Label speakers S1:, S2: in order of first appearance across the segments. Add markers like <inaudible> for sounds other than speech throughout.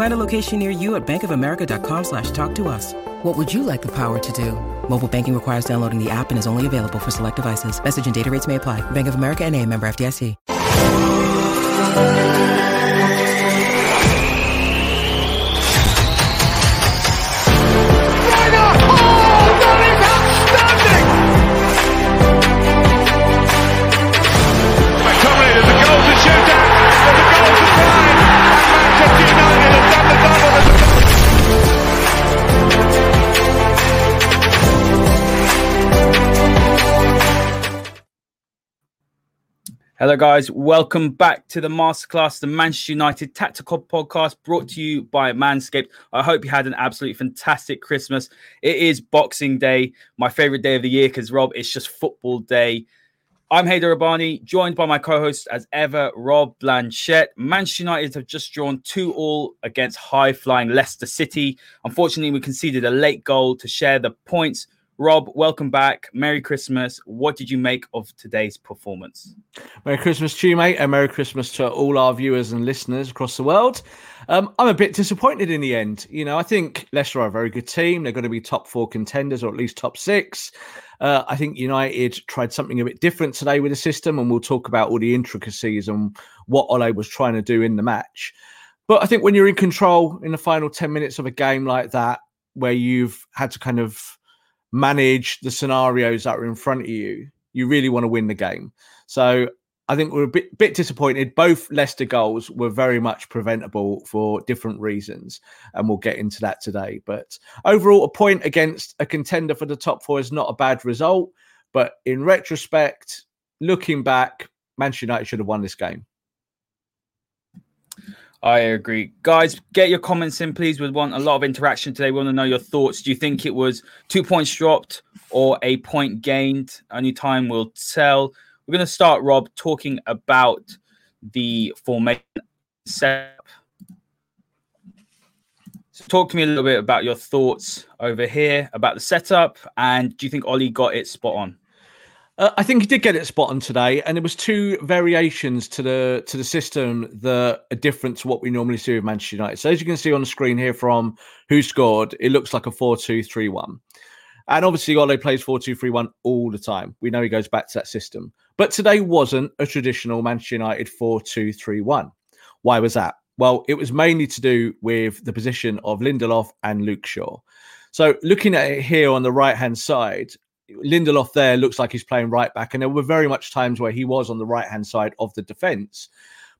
S1: Find a location near you at bankofamerica.com slash talk to us. What would you like the power to do? Mobile banking requires downloading the app and is only available for select devices. Message and data rates may apply. Bank of America and a member FDIC.
S2: McTominay, there's a goal to shoot at. There's a goal to find. And Manchester United
S3: Hello, guys. Welcome back to the masterclass, the Manchester United Tactical Podcast, brought to you by Manscaped. I hope you had an absolutely fantastic Christmas. It is Boxing Day, my favorite day of the year because, Rob, it's just football day. I'm Haider Rubbani, joined by my co host as ever, Rob Blanchette. Manchester United have just drawn 2 all against high flying Leicester City. Unfortunately, we conceded a late goal to share the points. Rob, welcome back. Merry Christmas. What did you make of today's performance?
S4: Merry Christmas to you, mate, and Merry Christmas to all our viewers and listeners across the world. Um, I'm a bit disappointed in the end. You know, I think Leicester are a very good team. They're going to be top four contenders or at least top six. Uh, I think United tried something a bit different today with the system, and we'll talk about all the intricacies and what Ole was trying to do in the match. But I think when you're in control in the final 10 minutes of a game like that, where you've had to kind of manage the scenarios that are in front of you, you really want to win the game. So I think we're a bit, bit disappointed. Both Leicester goals were very much preventable for different reasons, and we'll get into that today. But overall, a point against a contender for the top four is not a bad result. But in retrospect, looking back, Manchester United should have won this game.
S3: I agree. Guys, get your comments in, please. We want a lot of interaction today. We want to know your thoughts. Do you think it was two points dropped or a point gained? Only time will tell. We're going to start, Rob, talking about the formation setup. So, talk to me a little bit about your thoughts over here about the setup, and do you think Ole got it spot on?
S4: Uh, I think he did get it spot on today, and there was two variations to the to the system that are different to what we normally see with Manchester United. So as you can see on the screen here from who scored, it looks like a 4-2-3-1. And obviously Ole plays 4-2-3-1 all the time. We know he goes back to that system. But today wasn't a traditional Manchester United 4-2-3-1. Why was that? Well, it was mainly to do with the position of Lindelof and Luke Shaw. So looking at it here on the right hand side, Lindelof there looks like he's playing right back, and there were very much times where he was on the right hand side of the defense.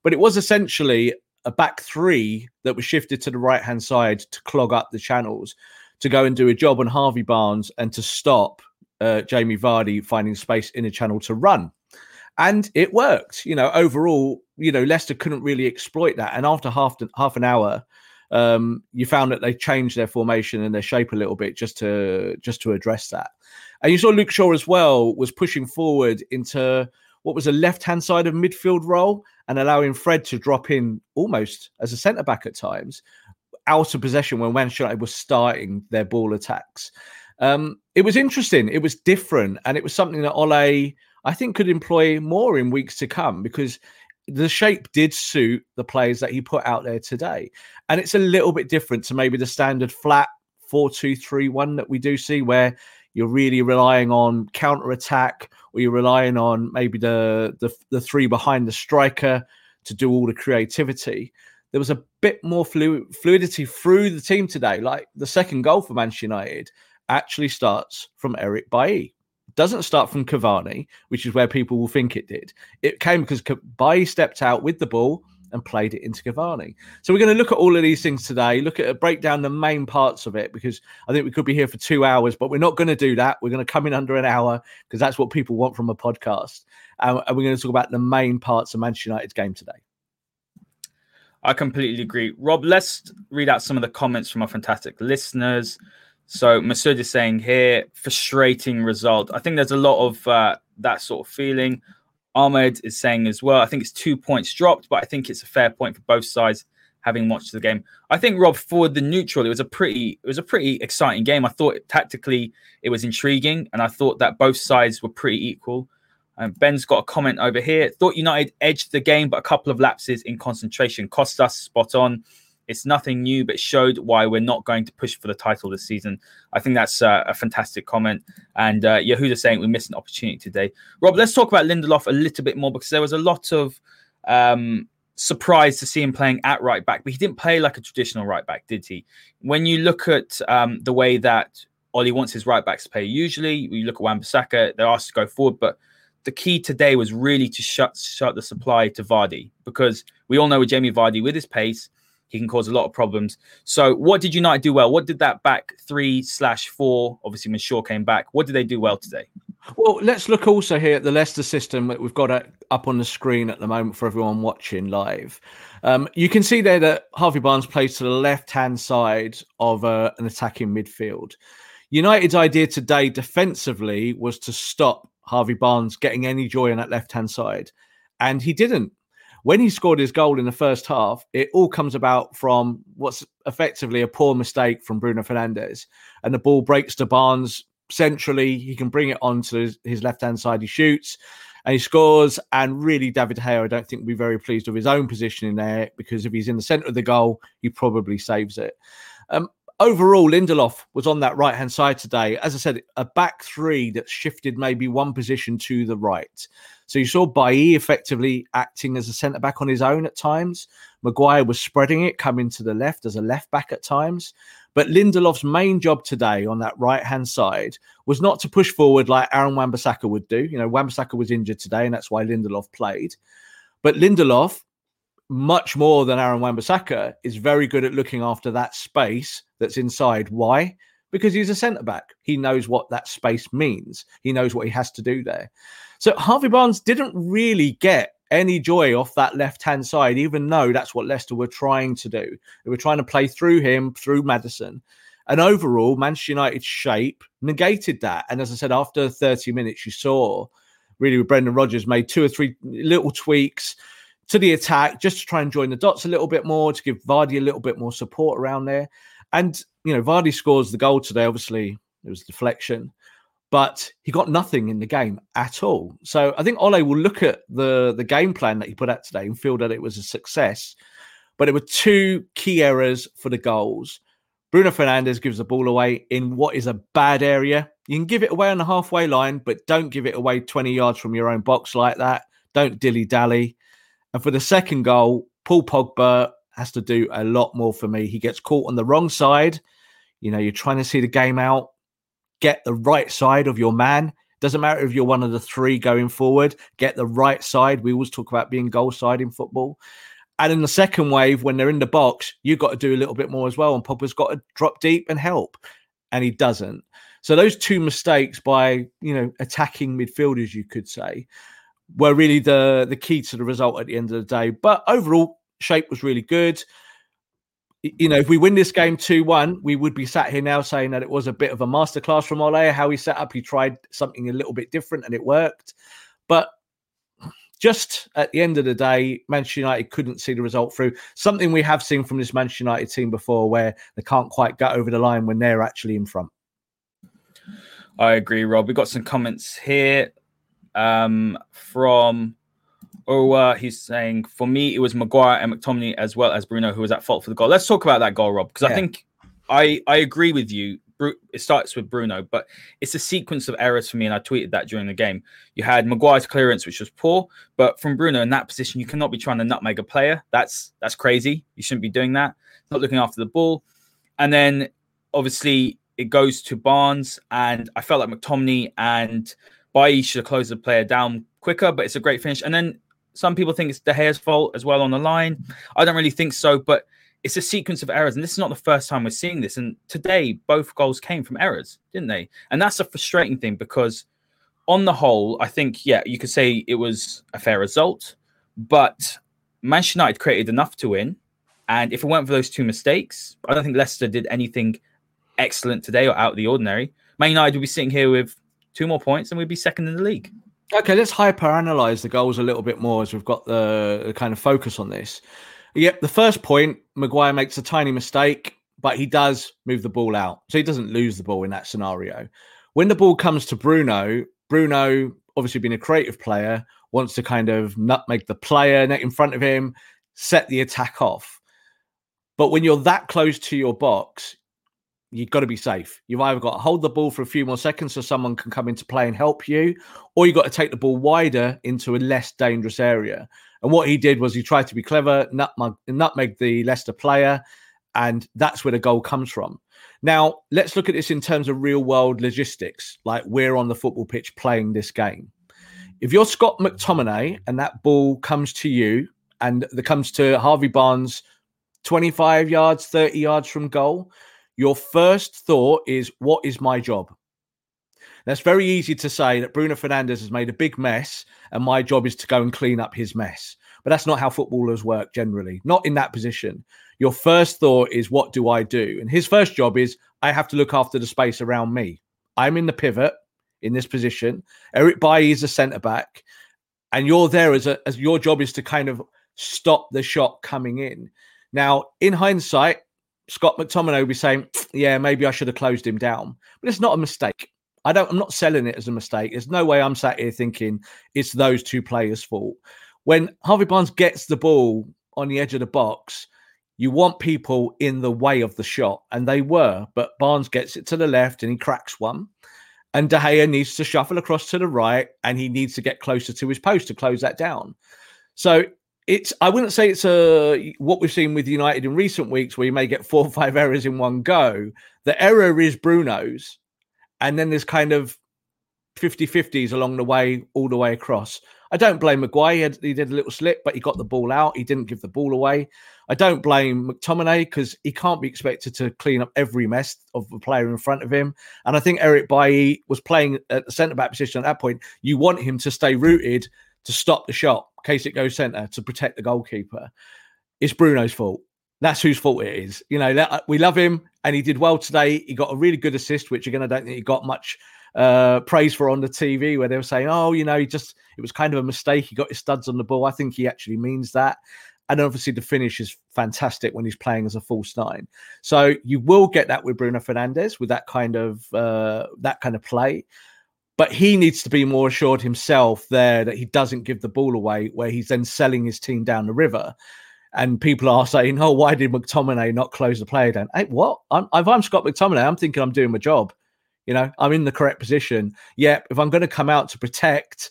S4: But it was essentially a back three that was shifted to the right hand side to clog up the channels, to go and do a job on Harvey Barnes and to stop uh, Jamie Vardy finding space in a channel to run. And it worked. You know, overall, you know, Leicester couldn't really exploit that. And after half half an hour, um, you found that they changed their formation and their shape a little bit just to just to address that. And you saw Luke Shaw as well was pushing forward into what was a left hand side of midfield role and allowing Fred to drop in almost as a centre back at times out of possession when Manchester United was starting their ball attacks. Um, it was interesting. It was different, and it was something that Ole I think could employ more in weeks to come because the shape did suit the players that he put out there today. And it's a little bit different to maybe the standard flat 4 2 3 1 that we do see, where you're really relying on counter attack or you're relying on maybe the, the, the three behind the striker to do all the creativity. There was a bit more flu- fluidity through the team today. Like the second goal for Manchester United actually starts from Eric Bailly doesn't start from Cavani, which is where people will think it did. It came because Bailly stepped out with the ball and played it into Cavani. So we're going to look at all of these things today, look at break down the main parts of it because I think we could be here for two hours, but we're not going to do that. We're going to come in under an hour because that's what people want from a podcast. Um, and we're going to talk about the main parts of Manchester United's game today.
S3: I completely agree. Rob, let's read out some of the comments from our fantastic listeners. So Masood is saying here, frustrating result. I think there's a lot of uh, that sort of feeling. Ahmed is saying as well. I think it's two points dropped, but I think it's a fair point for both sides. Having watched the game, I think Rob for the neutral, it was a pretty, it was a pretty exciting game. I thought tactically it was intriguing, and I thought that both sides were pretty equal. Um, Ben's got a comment over here. Thought United edged the game, but a couple of lapses in concentration cost us. Spot on. It's nothing new, but showed why we're not going to push for the title this season. I think that's uh, a fantastic comment. And uh, Yehuda saying we missed an opportunity today. Rob, let's talk about Lindelof a little bit more because there was a lot of um, surprise to see him playing at right back, but he didn't play like a traditional right back, did he? When you look at um, the way that Ole wants his right backs to play, usually you look at Wan-Bissaka, they're asked to go forward, but the key today was really to shut shut the supply to Vardy because we all know with Jamie Vardy with his pace, he can cause a lot of problems. So, what did United do well? What did that back three slash four? Obviously, when Shaw came back, what did they do well today?
S4: Well, let's look also here at the Leicester system that we've got up on the screen at the moment for everyone watching live. Um, you can see there that Harvey Barnes plays to the left hand side of uh, an attacking midfield. United's idea today defensively was to stop Harvey Barnes getting any joy on that left hand side, and he didn't when he scored his goal in the first half, it all comes about from what's effectively a poor mistake from Bruno Fernandes. And the ball breaks to Barnes centrally. He can bring it onto his, his left hand side. He shoots and he scores. And really, David Gea, I don't think, will be very pleased with his own position in there because if he's in the centre of the goal, he probably saves it. Um, overall, Lindelof was on that right hand side today. As I said, a back three that shifted maybe one position to the right. So you saw Bailly effectively acting as a centre back on his own at times. Maguire was spreading it, coming to the left as a left back at times. But Lindelof's main job today on that right hand side was not to push forward like Aaron Wan-Bissaka would do. You know, Wan-Bissaka was injured today, and that's why Lindelof played. But Lindelof, much more than Aaron Wan-Bissaka, is very good at looking after that space that's inside. Why? Because he's a centre back. He knows what that space means. He knows what he has to do there. So Harvey Barnes didn't really get any joy off that left hand side, even though that's what Leicester were trying to do. They were trying to play through him, through Maddison. And overall, Manchester United's shape negated that. And as I said, after 30 minutes, you saw really with Brendan Rodgers made two or three little tweaks to the attack just to try and join the dots a little bit more, to give Vardy a little bit more support around there. And, you know, Vardy scores the goal today. Obviously, it was deflection but he got nothing in the game at all. So I think Ole will look at the the game plan that he put out today and feel that it was a success. But it were two key errors for the goals. Bruno Fernandes gives the ball away in what is a bad area. You can give it away on the halfway line, but don't give it away 20 yards from your own box like that. Don't dilly dally. And for the second goal, Paul Pogba has to do a lot more for me. He gets caught on the wrong side. You know, you're trying to see the game out get the right side of your man. Doesn't matter if you're one of the three going forward, get the right side. We always talk about being goal side in football. And in the second wave, when they're in the box, you've got to do a little bit more as well. And Pogba's got to drop deep and help. And he doesn't. So those two mistakes by, you know, attacking midfielders, you could say, were really the the key to the result at the end of the day. But overall, shape was really good you know, if we win this game 2 1, we would be sat here now saying that it was a bit of a masterclass from Ole, how he set up. He tried something a little bit different and it worked. But just at the end of the day, Manchester United couldn't see the result through. Something we have seen from this Manchester United team before where they can't quite get over the line when they're actually in front.
S3: I agree, Rob. We've got some comments here um, from Or uh, he's saying, for me, it was Maguire and McTominay as well as Bruno who was at fault for the goal. Let's talk about that goal, Rob, because
S4: Yeah.
S3: I think I I agree with you. It starts with Bruno, but it's a sequence of errors for me, and I tweeted that during the game. You had Maguire's clearance, which was poor, but from Bruno in that position, you cannot be trying to nutmeg a player. That's that's crazy. You shouldn't be doing that. Not looking after the ball, and then obviously it goes to Barnes, and I felt like McTominay and Bailly should have closed the player down quicker, but it's a great finish. And then some people think it's De Gea's fault as well on the line. I don't really think so, but it's a sequence of errors, and this is not the first time we're seeing this. And today, both goals came from errors, didn't they? And that's a frustrating thing because, on the whole, I think yeah, you could say it was a fair result, but Manchester United created enough to win. And if it weren't for those two mistakes, I don't think Leicester did anything excellent today or out of the ordinary. Man United would be sitting here with two more points, and we'd be second in the league.
S4: Okay, let's hyper analyze the goals a little bit more as we've got the, the kind of focus on this. Yep, the first point, Maguire makes a tiny mistake, but he does move the ball out. So he doesn't lose the ball in that scenario. When the ball comes to Bruno, Bruno, obviously being a creative player, wants to kind of nutmeg the player in front of him, set the attack off. But when you're that close to your box, you've got to be safe. You've either got to hold the ball for a few more seconds so someone can come into play and help you, or you've got to take the ball wider into a less dangerous area. And what he did was he tried to be clever, nutmeg, the Leicester player, and that's where the goal comes from. Now, let's look at this in terms of real world logistics, like we're on the football pitch playing this game. If you're Scott McTominay and that ball comes to you and that comes to Harvey Barnes 25 yards, 30 yards from goal, your first thought is, What is my job? That's very easy to say that Bruno Fernandes has made a big mess and my job is to go and clean up his mess. But that's not how footballers work generally, not in that position. Your first thought is, What do I do? And his first job is, I have to look after the space around me. I'm in the pivot in this position. Eric Bailly is a centre back, and you're there as a as your job is to kind of stop the shot coming in. Now, in hindsight, Scott McTominay will be saying, "Yeah, maybe I should have closed him down," but it's not a mistake. I don't. I'm not selling it as a mistake. There's no way I'm sat here thinking it's those two players' fault. When Harvey Barnes gets the ball on the edge of the box, you want people in the way of the shot, and they were. But Barnes gets it to the left and he cracks one. And De Gea needs to shuffle across to the right and he needs to get closer to his post to close that down. So it's I wouldn't say it's a what we've seen with United in recent weeks where you may get four or five errors in one go. The error is Bruno's, and then there's kind of 50-50s along the way, all the way across. I don't blame Maguire. He, had, he did a little slip, but he got the ball out. He didn't give the ball away. I don't blame McTominay because he can't be expected to clean up every mess of the player in front of him. And I think Eric Bailly was playing at the centre back position at that point. You want him to stay rooted to stop the shot in case it goes centre to protect the goalkeeper. It's Bruno's fault. That's whose fault it is. You know, we love him and he did well today. He got a really good assist, which again, I don't think he got much uh, praise for on the TV where they were saying, oh, you know, he just, it was kind of a mistake. He got his studs on the ball. I think he actually means that. And obviously, the finish is fantastic when he's playing as a false nine. So you will get that with Bruno Fernandes with that kind of uh, that kind of play, but he needs to be more assured himself there that he doesn't give the ball away, where he's then selling his team down the river. And people are saying, "Oh, why did McTominay not close the player down?" Hey, what? I'm, if I'm Scott McTominay, I'm thinking I'm doing my job. You know, I'm in the correct position. Yeah, if I'm going to come out to protect,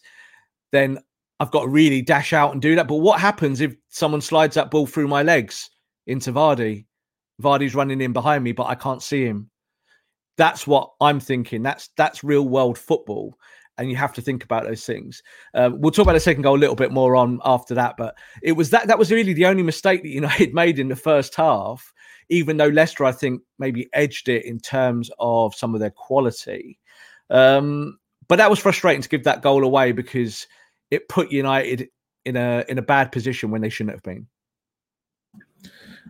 S4: then I've got to really dash out and do that. But what happens if someone slides that ball through my legs into Vardy? Vardy's running in behind me, but I can't see him. That's what I'm thinking. That's that's real world football, and you have to think about those things. Um, we'll talk about the second goal a little bit more on after that, but it was that that was really the only mistake that <laughs> United made in the first half. Even though Leicester, I think, maybe edged it in terms of some of their quality, um, but that was frustrating to give that goal away because it put United in a in a bad position when they shouldn't have been.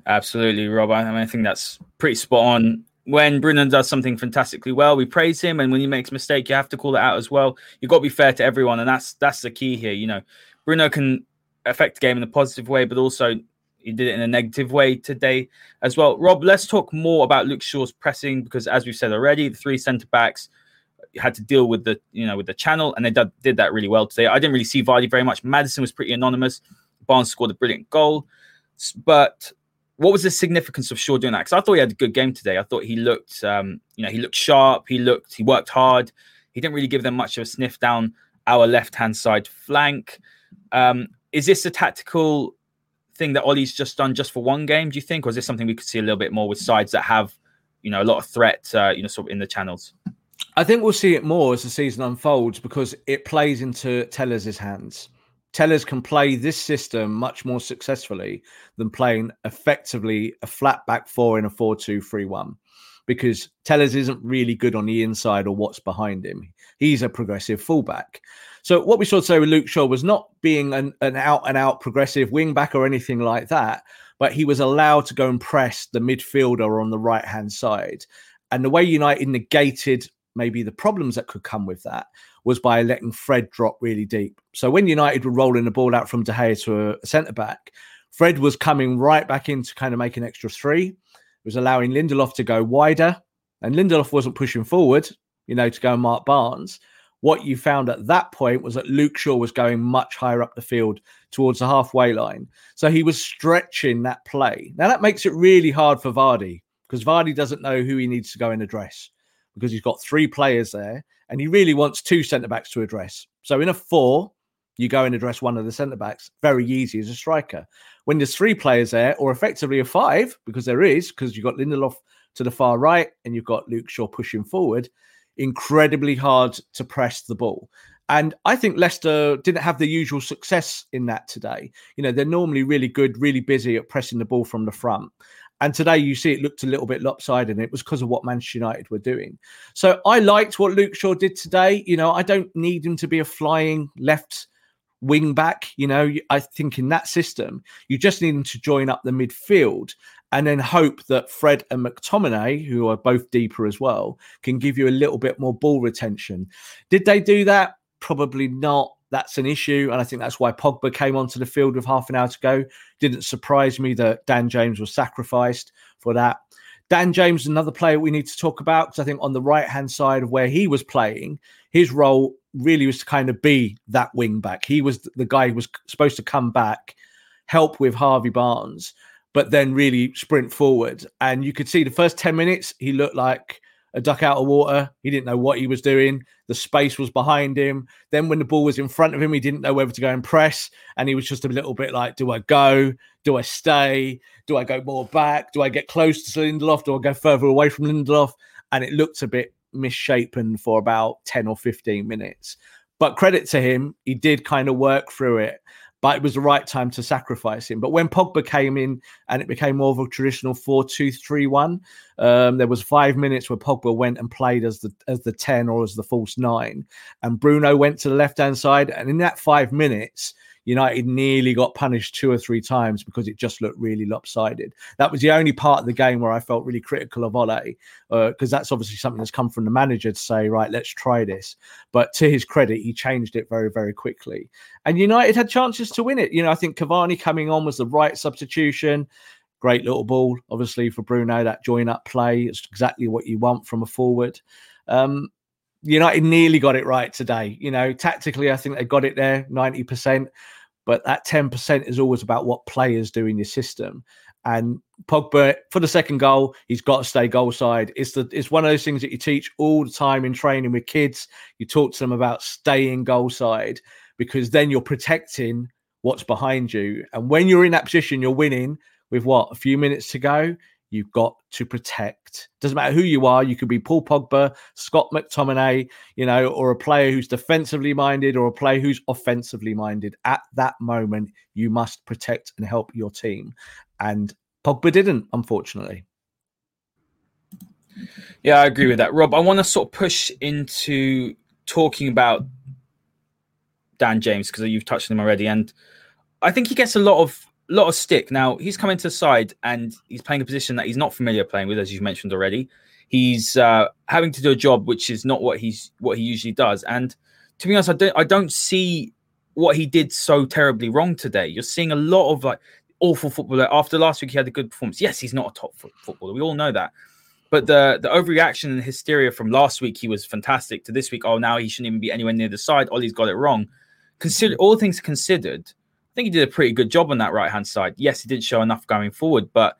S3: Absolutely, Rob. I, mean, I think that's pretty spot on. When Bruno does something fantastically well, we praise him, and when he makes a mistake, you have to call it out as well. You've got to be fair to everyone, and that's that's the key here. You know, Bruno can affect the game in a positive way, but also he did it in a negative way today as well. Rob, let's talk more about Luke Shaw's pressing because, as we've said already, the three centre backs had to deal with the you know with the channel, and they did, did that really well today. I didn't really see Vardy very much. Maddison was pretty anonymous. Barnes scored a brilliant goal, but what was the significance of Shaw doing that? Because I thought he had a good game today. I thought he looked, um, you know, he looked sharp. He looked, he worked hard. He didn't really give them much of a sniff down our left hand side flank. Um, is this a tactical thing that Ole's just done just for one game? Do you think, or is this something we could see a little bit more with sides that have, you know, a lot of threat, uh, you know, sort of in the channels?
S4: I think we'll see it more as the season unfolds because it plays into Telles' hands. Telles can play this system much more successfully than playing effectively a flat back four in a 4 2 3 1 because Telles isn't really good on the inside or what's behind him. He's a progressive fullback. So what we saw today with Luke Shaw was not being an, an out and out progressive wing back or anything like that, but he was allowed to go and press the midfielder on the right hand side. And the way United negated maybe the problems that could come with that was by letting Fred drop really deep. So when United were rolling the ball out from De Gea to a, centre back, Fred was coming right back in to kind of make an extra three. It was allowing Lindelof to go wider, and Lindelof wasn't pushing forward, you know, to go and mark Barnes. What you found at that point was that Luke Shaw was going much higher up the field towards the halfway line. So he was stretching that play. Now that makes it really hard for Vardy because Vardy doesn't know who he needs to go and address because he's got three players there and he really wants two centre backs to address. So in a four, you go and address one of the centre backs. Very easy as a striker. When there's three players there, or effectively a five, because there is, because you've got Lindelof to the far right and you've got Luke Shaw pushing forward, incredibly hard to press the ball. And I think Leicester didn't have the usual success in that today. You know, they're normally really good, really busy at pressing the ball from the front. And today you see it looked a little bit lopsided, and it was because of what Manchester United were doing. So I liked what Luke Shaw did today. You know, I don't need him to be a flying left wing back. You know, I think in that system, you just need him to join up the midfield and then hope that Fred and McTominay, who are both deeper as well, can give you a little bit more ball retention. Did they do that? Probably not that's an issue. And I think that's why Pogba came onto the field with half an hour to go. Didn't surprise me that Dan James was sacrificed for that. Dan James, another player we need to talk about because I think on the right hand side of where he was playing, his role really was to kind of be that wing back. He was the guy who was supposed to come back, help with Harvey Barnes, but then really sprint forward. And you could see the first 10 minutes, he looked like a duck out of water. He didn't know what he was doing. The space was behind him. Then when the ball was in front of him, he didn't know whether to go and press. And he was just a little bit like, do I go? Do I stay? Do I go more back? Do I get close to Lindelof? Do I go further away from Lindelof? And it looked a bit misshapen for about 10 or 15 minutes. But credit to him, he did kind of work through it but it was the right time to sacrifice him. But when Pogba came in and it became more of a traditional 4 2 3 1, um, there was five minutes where Pogba went and played as the as the 10 or as the false nine. And Bruno went to the left hand side. And in that five minutes, United nearly got punished two or three times because it just looked really lopsided. That was the only part of the game where I felt really critical of Ole, because uh, that's obviously something that's come from the manager to say, right, let's try this. But to his credit, he changed it very, very quickly. And United had chances to win it. You know, I think Cavani coming on was the right substitution. Great little ball, obviously, for Bruno, that join up play. It's exactly what you want from a forward. Um, United nearly got it right today. You know, tactically, I think they got it there 90%. But that 10% is always about what players do in your system. And Pogba for the second goal, he's got to stay goal side. It's the it's one of those things that you teach all the time in training with kids. You talk to them about staying goal side because then you're protecting what's behind you. And when you're in that position, you're winning with what a few minutes to go you've got to protect. Doesn't matter who you are. You could be Paul Pogba, Scott McTominay, you know, or a player who's defensively minded or a player who's offensively minded. At that moment, you must protect and help your team. And Pogba didn't, unfortunately.
S3: Yeah, I agree with that. Rob, I want to sort of push into talking about Dan James because you've touched on him already. And I think he gets a lot of lot of stick. Now he's coming to the side and he's playing a position that he's not familiar playing with, as you've mentioned already. He's uh, having to do a job which is not what he's what he usually does. And to be honest, I don't I don't see what he did so terribly wrong today. You're seeing a lot of like awful footballer. After last week, he had a good performance. Yes, he's not a top footballer. We all know that. But the the overreaction and hysteria from last week, he was fantastic. To this week, oh now he shouldn't even be anywhere near the side. Ole's got it wrong. Consider all things considered, I think he did a pretty good job on that right hand side. Yes, he didn't show enough going forward, but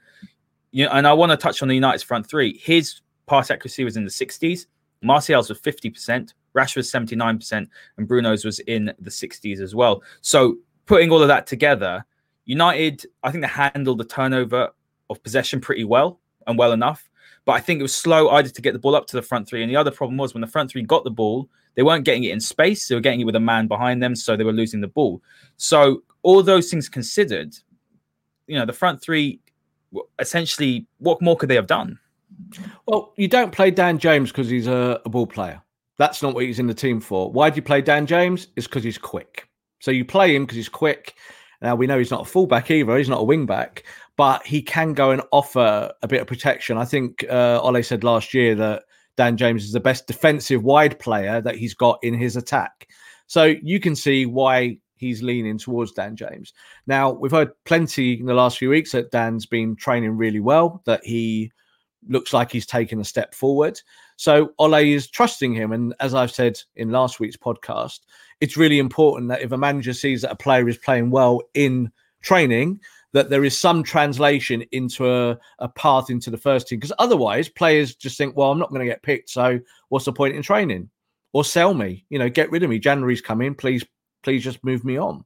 S3: you know, and I want to touch on the United's front three. His pass accuracy was in the 60s. Martial's was 50%, Rashford's 79%, and Bruno's was in the 60s as well. So putting all of that together, United, I think they handled the turnover of possession pretty well and well enough. But I think it was slow either to get the ball up to the front three. And the other problem was when the front three got the ball, they weren't getting it in space. They were getting it with a man behind them. So they were losing the ball. So all those things considered, you know, the front three essentially, what more could they have done?
S4: Well, you don't play Dan James because he's a, a, ball player. That's not what he's in the team for. Why do you play Dan James? It's because he's quick. So you play him because he's quick. Now we know he's not a fullback either. He's not a wing back, but he can go and offer a bit of protection. I think uh, Ole said last year that Dan James is the best defensive wide player that he's got in his attack. So you can see why he's leaning towards Dan James. Now, we've heard plenty in the last few weeks that Dan's been training really well, that he looks like he's taken a step forward. So Ole is trusting him. And as I've said in last week's podcast, it's really important that if a manager sees that a player is playing well in training, that there is some translation into a, a path into the first team. Because otherwise, players just think, well, I'm not going to get picked. So what's the point in training? Or sell me, you know, get rid of me. January's coming. Please please just move me on.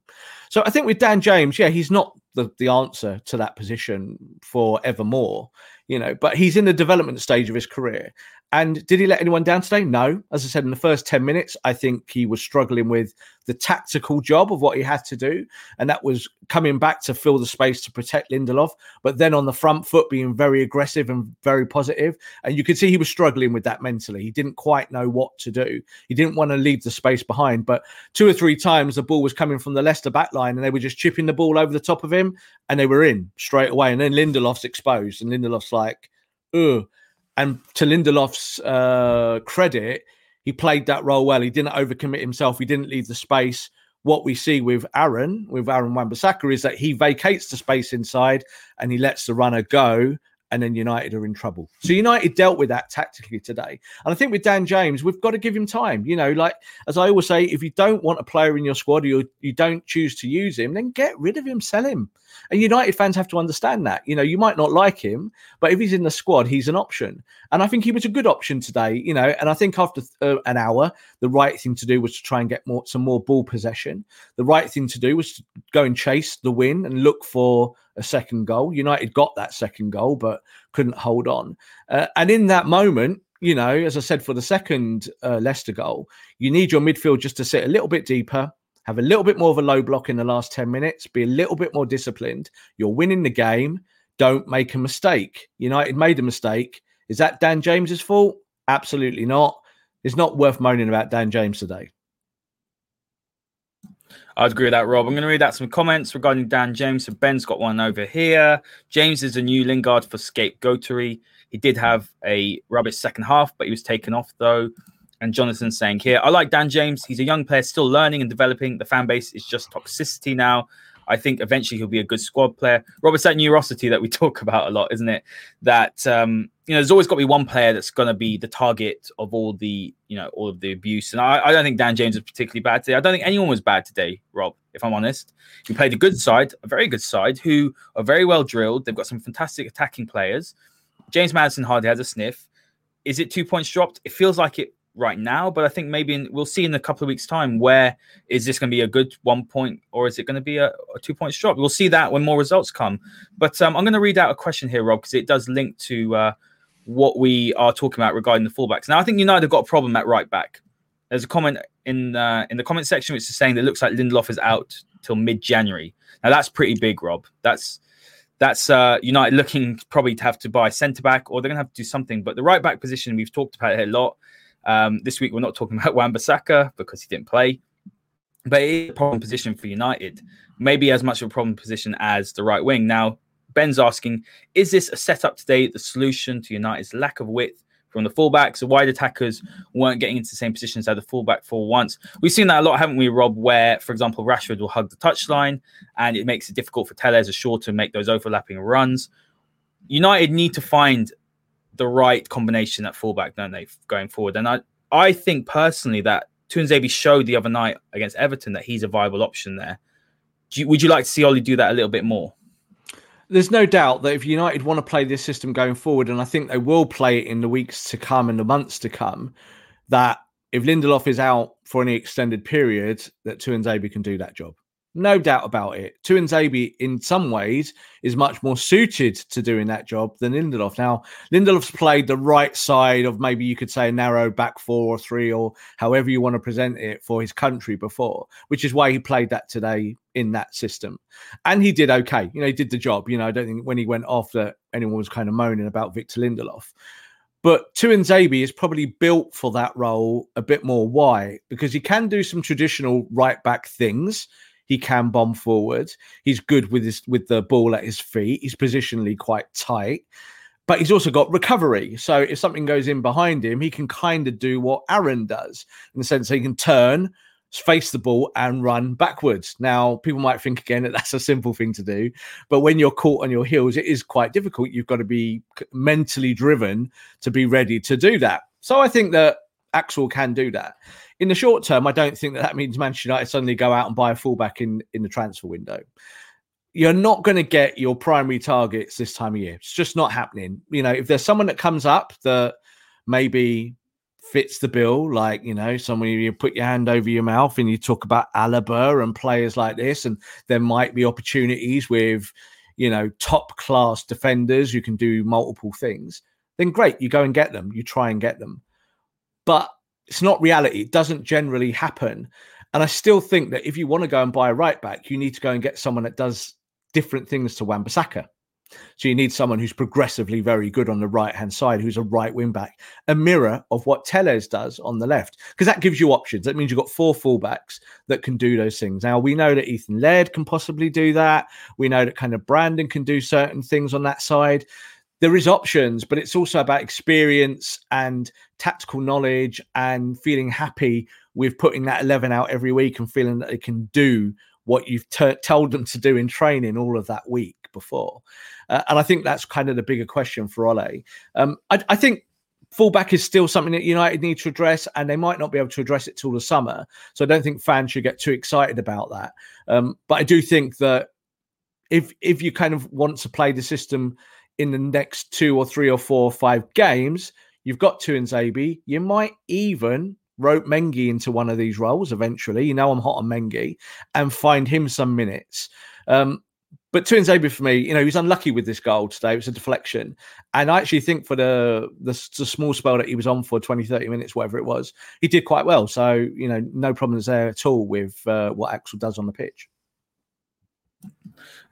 S4: So I think with Dan James, yeah, he's not the, the answer to that position for evermore, you know, but he's in the development stage of his career. And did he let anyone down today? No. As I said, in the first 10 minutes, I think he was struggling with the tactical job of what he had to do. And that was coming back to fill the space to protect Lindelof, but then on the front foot being very aggressive and very positive. And you could see he was struggling with that mentally. He didn't quite know what to do. He didn't want to leave the space behind. But two or three times the ball was coming from the Leicester back line and they were just chipping the ball over the top of him and they were in straight away. And then Lindelof's exposed and Lindelof's like, ugh. And to Lindelof's uh, credit, he played that role well. He didn't overcommit himself. He didn't leave the space. What we see with Aaron, with Aaron Wan-Bissaka, is that he vacates the space inside and he lets the runner go and then United are in trouble. So United dealt with that tactically today. And I think with Dan James, we've got to give him time. You know, like as I always say, if you don't want a player in your squad or you, you don't choose to use him, then get rid of him, sell him. And United fans have to understand that. You know, you might not like him, but if he's in the squad, he's an option. And I think he was a good option today, you know. And I think after uh, an hour, the right thing to do was to try and get more some more ball possession. The right thing to do was to go and chase the win and look for a second goal. United got that second goal, but couldn't hold on. Uh, and in that moment, you know, as I said, for the second uh, Leicester goal, you need your midfield just to sit a little bit deeper, have a little bit more of a low block in the last 10 minutes, be a little bit more disciplined. You're winning the game. Don't make a mistake. United made a mistake. Is that Dan James's fault? Absolutely not. It's not worth moaning about Dan James today.
S3: I'd agree with that, Rob. I'm going to read out some comments regarding Dan James. So Ben's got one over here. James is a new Lingard for scapegoatery. He did have a rubbish second half, but he was taken off though. And Jonathan saying here, I like Dan James. He's a young player, still learning and developing. The fan base is just toxicity now. I think eventually he'll be a good squad player. Rob, it's that neurosity that we <laughs> talk about a lot, isn't it? That um, you know, there's always got to be one player that's going to be the target of all the, you know, all of the abuse. And I, I don't think Dan James was particularly bad today. I don't think anyone was bad today, Rob, if I'm honest. He played a good side, a very good side, who are very well drilled. They've got some fantastic attacking players. James Maddison hardly has a sniff. Is it two points dropped? It feels like it right now, but I think maybe in, we'll see in a couple of weeks' time where is this going to be a good one point or is it going to be a, a two point drop? We'll see that when more results come. But um, I'm going to read out a question here, Rob, because it does link to uh, what we are talking about regarding the fullbacks. Now, I think United have got a problem at right back. There's a comment in uh, in the comment section which is saying that it looks like Lindelof is out till mid January. Now that's pretty big, Rob. That's that's uh, United looking probably to have to buy centre back or they're going to have to do something. But the right back position we've talked about it a lot. Um, this week we're not talking <laughs> about Wan-Bissaka because he didn't play, but it is a problem position for United. Maybe as much of a problem position as the right wing. Now Ben's asking, is this a setup today the solution to United's lack of width from the fullbacks? The wide attackers weren't getting into the same positions as the fullback for once. We've seen that a lot, haven't we, Rob? Where, for example, Rashford will hug the touchline and it makes it difficult for Telles or Shaw to make those overlapping runs. United need to find the right combination at fullback, don't they, going forward? And I, I think personally that Tuanzebe showed the other night against Everton that he's a viable option there. You, would you like to see Ole do that a little bit more?
S4: There's no doubt that if United want to play this system going forward, and I think they will play it in the weeks to come and the months to come, that if Lindelof is out for any extended period, that Tuanzebe can do that job. No doubt about it. Tuanzebe, in some ways, is much more suited to doing that job than Lindelof. Now, Lindelof's played the right side of maybe you could say a narrow back four or three, or however you want to present it for his country before, which is why he played that today in that system. And he did okay. You know, he did the job. You know, I don't think when he went off that anyone was kind of moaning about Victor Lindelof. But Tuanzebe is probably built for that role a bit more. Why? Because he can do some traditional right back things he can bomb forward. He's good with his with the ball at his feet. He's positionally quite tight, but he's also got recovery. So if something goes in behind him, he can kind of do what Aaron does in the sense he can turn, face the ball, and run backwards. Now, people might think again that that's a simple thing to do, but when you're caught on your heels, it is quite difficult. You've got to be mentally driven to be ready to do that. So I think that Axel can do that in the short term, I don't think that that means Manchester United suddenly go out and buy a fullback in in the transfer window. You're not going to get your primary targets this time of year. It's just not happening. You know, if there's someone that comes up that maybe fits the bill, like you know, someone you put your hand over your mouth and you talk about Alaba and players like this, and there might be opportunities with you know top class defenders who can do multiple things. Then great, you go and get them. You try and get them, but it's not reality. It doesn't generally happen. And I still think that if you want to go and buy a right back, you need to go and get someone that does different things to Wan-Bissaka. So you need someone who's progressively very good on the right hand side, who's a right wing back, a mirror of what Telles does on the left, because that gives you options. That means you've got four fullbacks that can do those things. Now we know that Ethan Laird can possibly do that. We know that kind of Brandon can do certain things on that side there is options, but it's also about experience and tactical knowledge and feeling happy with putting that 11 out every week and feeling that they can do what you've told them to do in training all of that week before. Uh, and I think that's kind of the bigger question for Ole. Um, I, I, think fullback is still something that United need to address, and they might not be able to address it till the summer. So I don't think fans should get too excited about that. Um, but I do think that if if you kind of want to play the system in the next two or three or four or five games, you've got Tuanzebe. You might even rope Mengi into one of these roles eventually. You know, I'm hot on Mengi and find him some minutes. Um, but Tuanzebe for me, you know, he was unlucky with this goal today. It was a deflection. And I actually think for the, the, the small spell that he was on for 20, 30 minutes, whatever it was, he did quite well. So, you know, no problems there at all with uh, what Axel does on the pitch.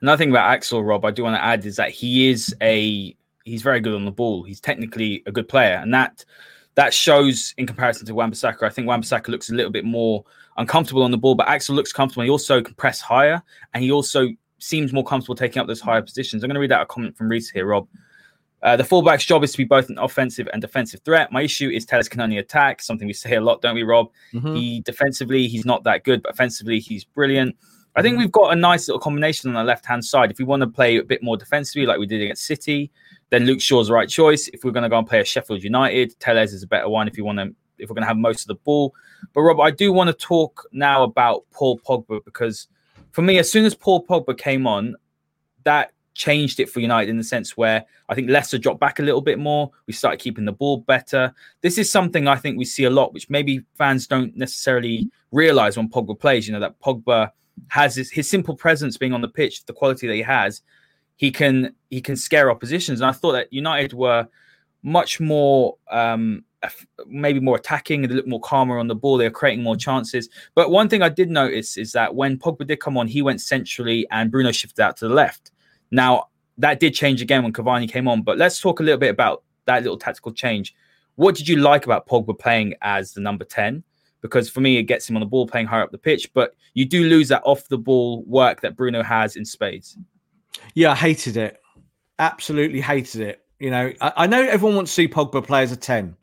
S3: Another thing about Axel Rob, I do want to add is that he is a he's very good on the ball. He's technically a good player, and that that shows in comparison to Wan-Bissaka. I think Wan-Bissaka looks a little bit more uncomfortable on the ball, but Axel looks comfortable. He also can press higher, and he also seems more comfortable taking up those higher positions. I'm going to read out a comment from Reese here, Rob. Uh, the fullback's job is to be both an offensive and defensive threat. My issue is Telles can only attack, something we say a lot, don't we, Rob? Mm-hmm. He defensively, he's not that good, but offensively, he's brilliant. I think mm. we've got a nice little combination on the left hand side. If we want to play a bit more defensively, like we did against City, then Luke Shaw's the right choice. If we're going to go and play a Sheffield United, Telles is a better one. If you want to, if we're going to have most of the ball, but Rob, I do want to talk now about Paul Pogba because for me, as soon as Paul Pogba came on, that changed it for United in the sense where I think Leicester dropped back a little bit more. We started keeping the ball better. This is something I think we see a lot, which maybe fans don't necessarily realize when Pogba plays. You know that Pogba has his, his simple presence being on the pitch, the quality that he has, he can he can scare oppositions. And I thought that United were much more um, maybe more attacking and a little more calmer on the ball. They're creating more chances. But one thing I did notice is that when Pogba did come on, he went centrally and Bruno shifted out to the left. Now that did change again when Cavani came on. But let's talk a little bit about that little tactical change. What did you like about Pogba playing as the number 10? Because for me, it gets him on the ball playing higher up the pitch. But you do lose that off the ball work that Bruno has in spades.
S4: Yeah, I hated it. Absolutely hated it. You know, I, I know everyone wants to see Pogba play as a 10,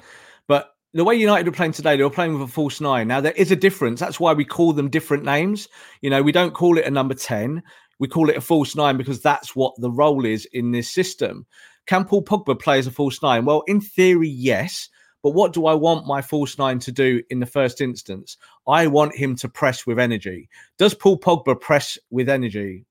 S4: but the way United are playing today, they were playing with a false nine. Now, there is a difference. That's why we call them different names. You know, we don't call it a number 10, we call it a false nine because that's what the role is in this system. Can Paul Pogba play as a false nine? Well, in theory, yes. But what do I want my false nine to do in the first instance? I want him to press with energy. Does Paul Pogba press with energy?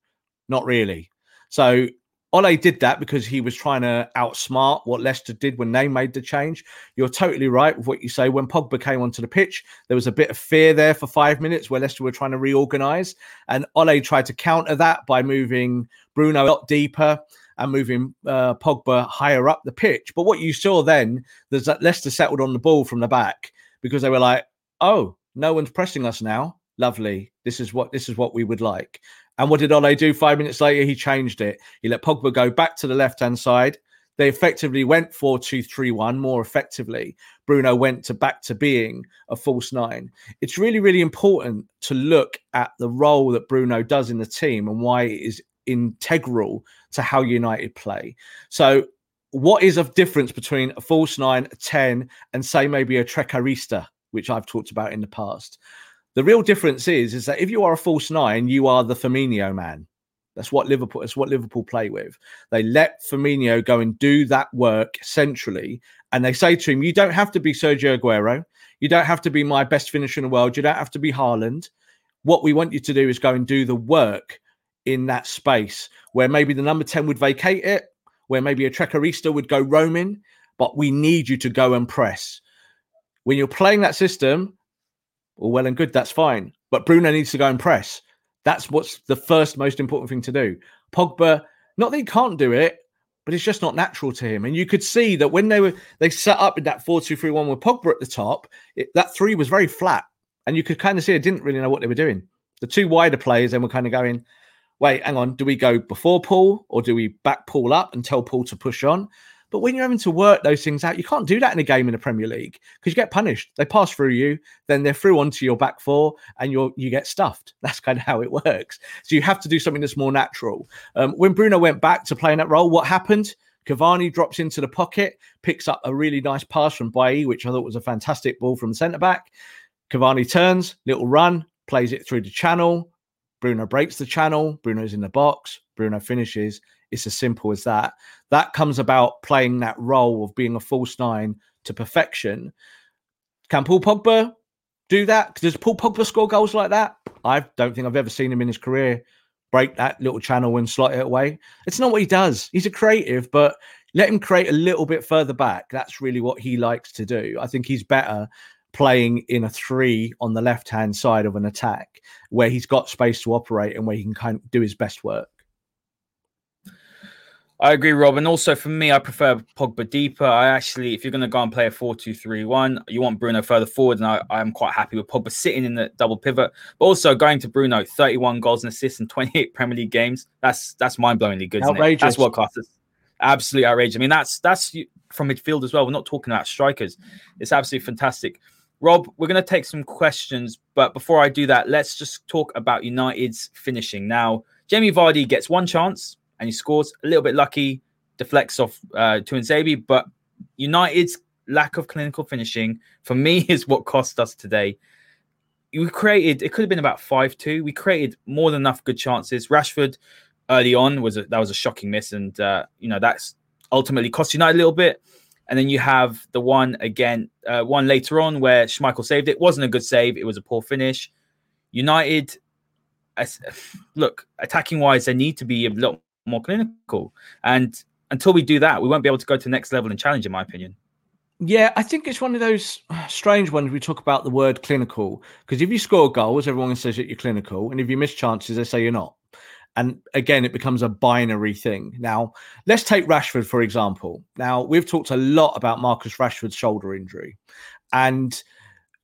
S4: Not really. So Ole did that because he was trying to outsmart what Leicester did when they made the change. You're totally right with what you say. When Pogba came onto the pitch, there was a bit of fear there for five minutes where Leicester were trying to reorganise. And Ole tried to counter that by moving Bruno a lot deeper and moving uh, Pogba higher up the pitch. But what you saw then is that Leicester settled on the ball from the back because they were like, oh, no one's pressing us now. Lovely. This is what this is what we would like. And what did Ole do five minutes later? He changed it. He let Pogba go back to the left hand side. They effectively went 4 2 3 1 more effectively. Bruno went to back to being a false nine. It's really, really important to look at the role that Bruno does in the team and why it is integral to how United play. So, what is a difference between a false nine, a 10, and say maybe a trequartista, which I've talked about in the past? The real difference is, is that if you are a false nine, you are the Firmino man. That's what Liverpool. That's what Liverpool play with. They let Firmino go and do that work centrally, and they say to him, "You don't have to be Sergio Aguero. You don't have to be my best finisher in the world. You don't have to be Haaland. What we want you to do is go and do the work in that space where maybe the number 10 would vacate it, where maybe a trequartista would go roaming, but we need you to go and press. When you're playing that system, well, well and good, that's fine. But Bruno needs to go and press. That's what's the first most important thing to do. Pogba, not that he can't do it, but it's just not natural to him. And you could see that when they were they set up in that 4-2-3-1 with Pogba at the top, it, that three was very flat. And you could kind of see it didn't really know what they were doing. The two wider players then were kind of going, wait, hang on, do we go before Paul or do we back Paul up and tell Paul to push on? But when you're having to work those things out, you can't do that in a game in the Premier League because you get punished. They pass through you, then they're through onto your back four, and you you get stuffed. <laughs> That's kind of how it works. So you have to do something that's more natural. Um, when Bruno went back to playing that role, what happened? Cavani drops into the pocket, picks up a really nice pass from Bailly, which I thought was a fantastic ball from centre back. Cavani turns, little run, plays it through the channel. Bruno breaks the channel. Bruno's in the box. Bruno finishes. It's as simple as that. That comes about playing that role of being a false nine to perfection. Can Paul Pogba do that? Does Paul Pogba score goals like that? I don't think I've ever seen him in his career break that little channel and slot it away. It's not what he does. He's a creative, but let him create a little bit further back. That's really what he likes to do. I think he's better playing in a three on the left hand side of an attack where he's got space to operate and where he can kind of do his best work.
S3: I agree, Rob. And also for me, I prefer Pogba deeper. I actually, if you're going to go and play a 4 2 3 1, you want Bruno further forward. And I, I'm quite happy with Pogba sitting in the double pivot. But also going to Bruno, 31 goals and assists in 28 <laughs> Premier League games. That's that's mind blowingly good.
S4: Outrageous.
S3: That's what class is. Absolutely outrageous. I mean, that's that's from midfield as well. We're not talking about strikers. It's absolutely fantastic. Rob, we're going to take some questions, but before I do that, let's just talk about United's finishing. Now, Jamie Vardy gets one chance and he scores a little bit lucky, deflects off uh, Tuanzebe, but United's lack of clinical finishing for me <laughs> is what cost us today. We created it could have been about five two. We created more than enough good chances. Rashford early on was a, that was a shocking miss, and uh, you know that's ultimately cost United a little bit. And then you have the one again, uh, one later on where Schmeichel saved it. wasn't a good save. It was a poor finish. United, as, look, attacking wise, they need to be a lot more clinical. And until we do that, we won't be able to go to the next level and challenge, in my opinion.
S4: Yeah, I think it's one of those strange ones we talk about the word clinical. Because if you score goals, everyone says that you're clinical. And if you miss chances, they say you're not. And again, it becomes a binary thing. Now, let's take Rashford, for example. Now, we've talked a lot about Marcus Rashford's shoulder injury. And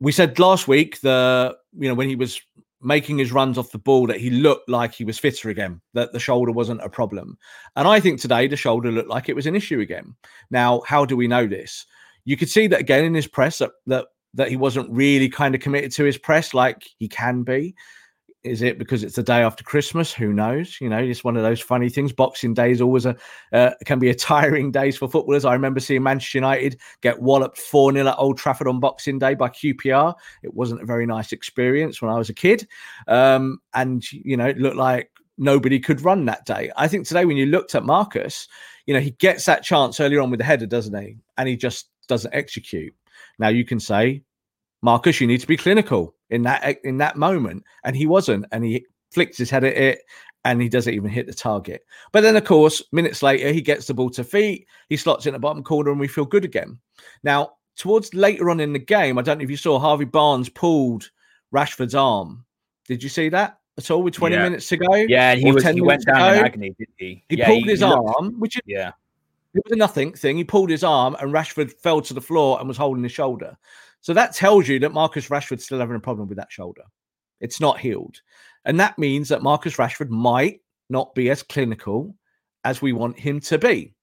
S4: we said last week the you know when he was making his runs off the ball that he looked like he was fitter again, that the shoulder wasn't a problem. And I think today the shoulder looked like it was an issue again. Now, how do we know this? You could see that again in his press that that, that he wasn't really kind of committed to his press like he can be. Is it because it's the day after Christmas? Who knows? You know, it's one of those funny things. Boxing Day is always a uh, can be a <laughs> tiring days for footballers. I remember seeing Manchester United get walloped four 0 at Old Trafford on Boxing Day by QPR. It wasn't a very nice experience when I was a kid, um, and you know, it looked like nobody could run that day. I think today, when you looked at Marcus, you know, he gets that chance earlier on with the header, doesn't he? And he just doesn't execute. Now you can say, Marcus, you need to be clinical in that eh, in that moment, and he wasn't, and he flicks his head at it, and he doesn't even hit the target. But then, of course, minutes later, he gets the ball to feet, he slots in the bottom corner, and we feel good again. Now, towards later on in the game, I don't know if you saw Harvey Barnes pulled Rashford's arm. Did you see that? at all with 20
S3: Yeah.
S4: minutes to go.
S3: Yeah, he was he went down in agony, didn't he?
S4: He
S3: yeah,
S4: pulled his
S3: looked-
S4: arm, which is
S3: Yeah,
S4: it was a nothing thing. He pulled his arm and Rashford fell to the floor and was holding his shoulder. So that tells you that Marcus Rashford's still having a problem with that shoulder. It's not healed. And that means that Marcus Rashford might not be as clinical as we want him to be.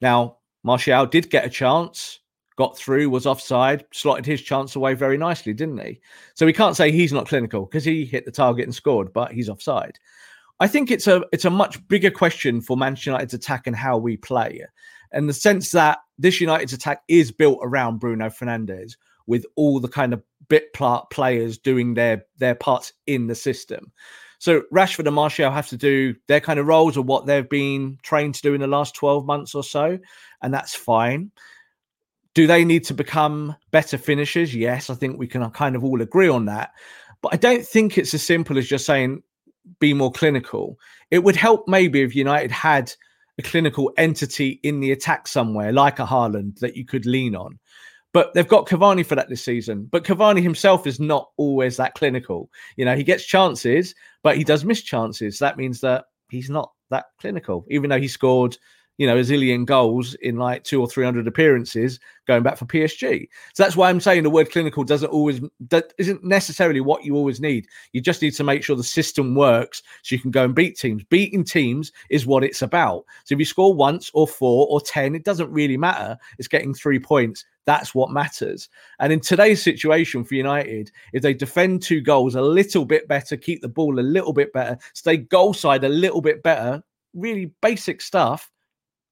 S4: Now, Martial did get a chance, got through, was offside, slotted his chance away very nicely, didn't he? So we can't say he's not clinical because he hit the target and scored, but he's offside. I think it's a it's a much bigger question for Manchester United's attack and how we play, and the sense that this United's attack is built around Bruno Fernandes with all the kind of bit players doing their their parts in the system. So Rashford and Martial have to do their kind of roles or what they've been trained to do in the last 12 months or so, and that's fine. Do they need to become better finishers? Yes, I think we can kind of all agree on that. But I don't think it's as simple as just saying be more clinical. It would help maybe if United had a clinical entity in the attack somewhere, like a Haaland, that you could lean on. But they've got Cavani for that this season. But Cavani himself is not always that clinical. You know, he gets chances, but he does miss chances. That means that he's not that clinical, even though he scored, you know, a zillion goals in like two or three hundred appearances going back for PSG. So that's why I'm saying the word clinical doesn't always that isn't necessarily what you always need. You just need to make sure the system works so you can go and beat teams. Beating teams is what it's about. So if you score once or four or ten, it doesn't really matter. It's getting three points. That's what matters. And in today's situation for United, if they defend two goals a little bit better, keep the ball a little bit better, stay goal side a little bit better, really basic stuff,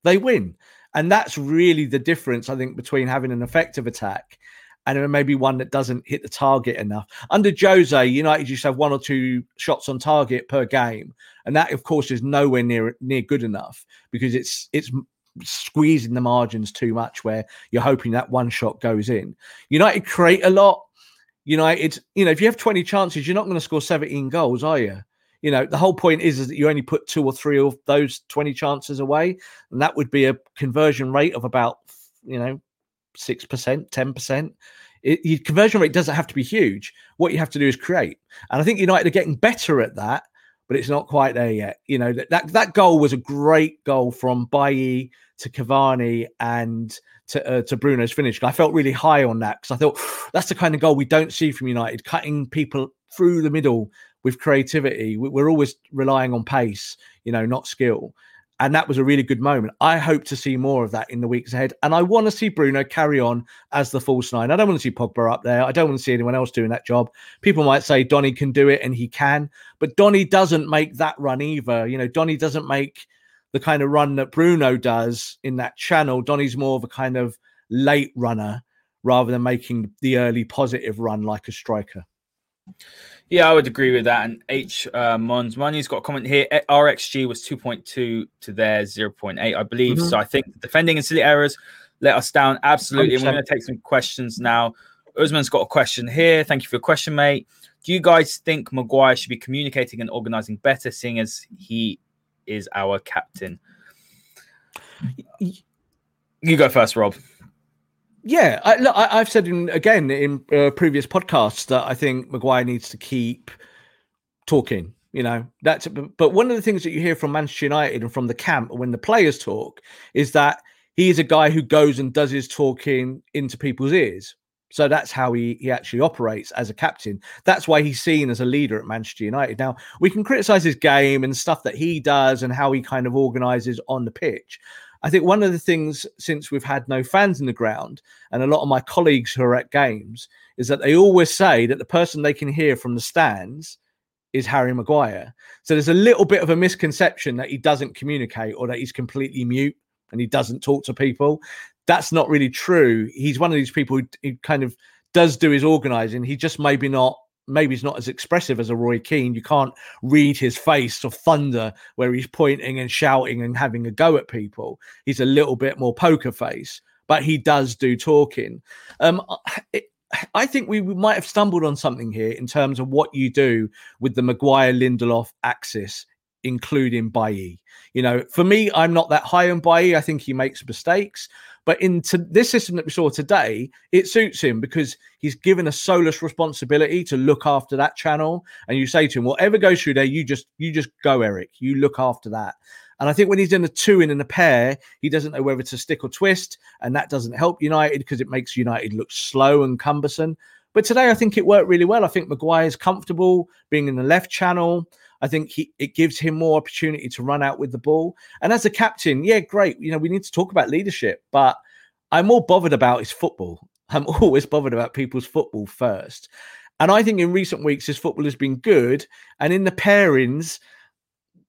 S4: they win. And that's really the difference, I think, between having an effective attack and maybe one that doesn't hit the target enough. Under Jose, United used to have one or two shots on target per game, and that, of course, is nowhere near near good enough because it's it's squeezing the margins too much. Where you're hoping that one shot goes in. United create a lot. United, you know, if you have 20 chances, you're not going to score 17 goals, are you? You know, the whole point is, is that you only put two or three of those 20 chances away, and that would be a conversion rate of about, you know, six percent, ten percent. Your conversion rate doesn't have to be huge. What you have to do is create, and I think United are getting better at that, but it's not quite there yet. You know that that, that goal was a great goal from Bailly to Cavani and to uh, to Bruno's finish. I felt really high on that because I thought <sighs> that's the kind of goal we don't see from United, cutting people through the middle with creativity. We- We're always relying on pace, you know, not skill. And that was a really good moment. I hope to see more of that in the weeks ahead. And I want to see Bruno carry on as the false nine. I don't want to see Pogba up there. I don't want to see anyone else doing that job. People might say Donny can do it, and he can, but Donny doesn't make that run either. You know, Donny doesn't make the kind of run that Bruno does in that channel. Donny's more of a kind of late runner rather than making the early positive run like a striker.
S3: Yeah, I would agree with that. And H uh, Mons Money's got a comment here. RXG was 2.2 to their 0.8, I believe.
S4: Mhm.
S3: So I think defending and silly errors let us down. Absolutely. And we're going to take some questions now. Usman's got a question here. Thank you for your question, mate. Do you guys think Maguire should be communicating and organizing better, seeing as he is our captain? You go first, Rob.
S4: Yeah, I, look, I, I've said in, again in uh, previous podcasts that I think Maguire needs to keep talking. You know, that's but one of the things that you hear from Manchester United and from the camp when the players talk is that he's a guy who goes and does his talking into people's ears. So that's how he, he actually operates as a captain. That's why he's seen as a leader at Manchester United. Now, we can criticize his game and stuff that he does and how he kind of organizes on the pitch. I think one of the things since we've had no fans in the ground, and a lot of my colleagues who are at games, is that they always say that the person they can hear from the stands is Harry Maguire. So there's a little bit of a misconception that he doesn't communicate or that he's completely mute and he doesn't talk to people. That's not really true. He's one of these people who, who kind of does do his organizing. He just maybe not maybe he's not as expressive as a Roy Keane. You can't read his face of thunder where he's pointing and shouting and having a go at people. He's a little bit more poker face, but he does do talking. Um, it, I think we might have stumbled on something here in terms of what you do with the Maguire Lindelof axis, including Bailly. You know, for me, I'm not that high on Bailly. I think he makes mistakes. But into this system that we saw today, it suits him because he's given a solus responsibility to look after that channel. And you say to him, whatever goes through there, you just you just go, Eric. You look after that. And I think when he's in a two in in a pair, he doesn't know whether to stick or twist, and that doesn't help United because it makes United look slow and cumbersome. But today, I think it worked really well. I think Maguire's comfortable being in the left channel. I think he it gives him more opportunity to run out with the ball. And as a captain, yeah, great. You know, we need to talk about leadership, but I'm more bothered about his football. <laughs> I'm always bothered about people's football first. And I think in recent weeks his football has been good. And in the pairings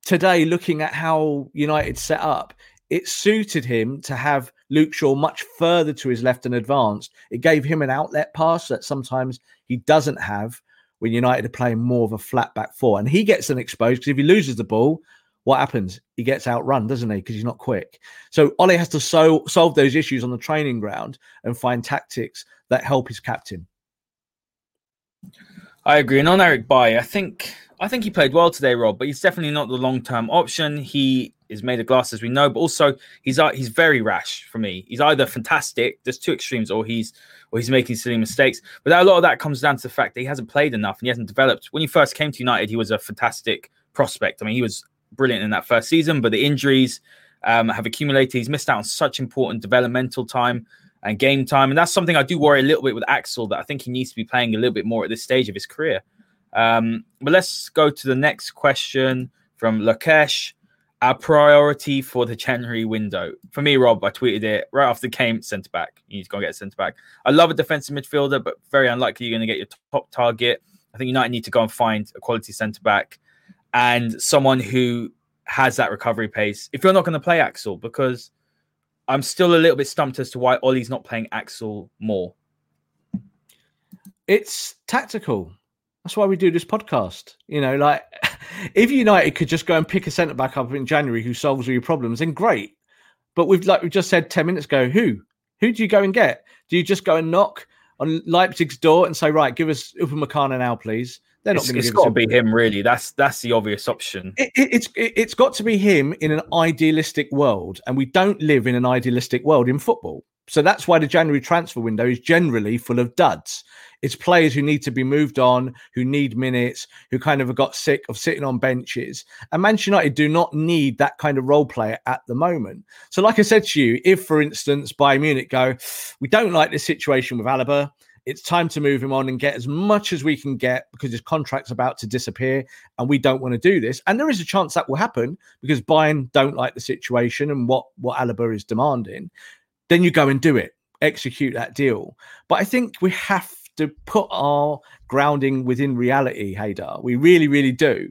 S4: today, looking at how United set up, it suited him to have Luke Shaw much further to his left and advanced. It gave him an outlet pass that sometimes he doesn't have when United are playing more of a flat back four. And he gets an exposed because if he loses the ball, what happens? He gets outrun, doesn't he? Because he's not quick. So Ole has to so, solve those issues on the training ground and find tactics that help his captain.
S3: I agree. And on Eric Bailly, I think I think he played well today, Rob, but he's definitely not the long term option. He is made of glass, as we know, but also he's uh, he's very rash for me. He's either fantastic, there's two extremes, or he's or he's making silly mistakes. But a lot of that comes down to the fact that he hasn't played enough and he hasn't developed. When he first came to United, he was a fantastic prospect. I mean, he was brilliant in that first season, but the injuries um, have accumulated. He's missed out on such important developmental time and game time, and that's something I do worry a little bit with Axel. That I think he needs to be playing a little bit more at this stage of his career. Um, but let's go to the next question from Lakesh our priority for the January window. For me, Rob, I tweeted it right after the game centre back. You need to go and get a centre back. I love a defensive midfielder, but very unlikely you're going to get your top target. I think United need to go and find a quality centre back and someone who has that recovery pace. If you're not going to play Axel, because I'm still a little bit stumped as to why Ole's not playing Axel more.
S4: It's tactical. That's why we do this podcast. You know, like <laughs> if United could just go and pick a centre back up in January who solves all your problems, then great. But we've like we just said ten minutes ago, who? Who do you go and get? Do you just go and knock on Leipzig's door and say, right, give us Upamecano now, please?
S3: They're not it's, it's got to be him, really. That's that's the obvious option.
S4: It, it, it's it, it's got to be him in an idealistic world, and we don't live in an idealistic world in football. So that's why the January transfer window is generally full of duds. It's players who need to be moved on, who need minutes, who kind of got sick of sitting on benches. And Manchester United do not need that kind of role player at the moment. So, like I said to you, if, for instance, Bayern Munich go, we don't like this situation with Alaba, it's time to move him on and get as much as we can get because his contract's about to disappear and we don't want to do this. And there is a chance that will happen because Bayern don't like the situation and what, what Alaba is demanding. Then you go and do it, execute that deal. But I think we have to put our grounding within reality, Haider. We really, really do.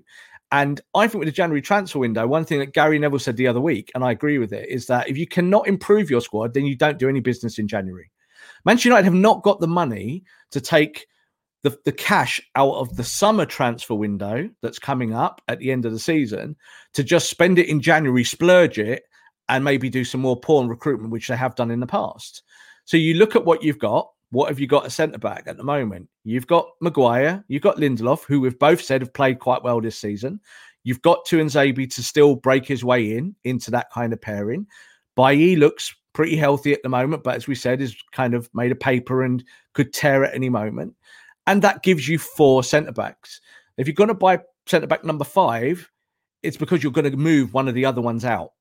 S4: And I think with the January transfer window, one thing that Gary Neville said the other week, and I agree with it, is that if you cannot improve your squad, then you don't do any business in January. Manchester United have not got the money to take the, the cash out of the summer transfer window that's coming up at the end of the season to just spend it in January, splurge it, and maybe do some more porn recruitment, which they have done in the past. So you look at what you've got. What have you got a centre back at the moment? You've got Maguire, you've got Lindelof, who we've both said have played quite well this season. You've got Tuanzebe to still break his way in into that kind of pairing. Bailly looks pretty healthy at the moment, but as we said, is kind of made a paper and could tear at any moment. And that gives you four centre backs. If you're going to buy centre back number five, it's because you're going to move one of the other ones out.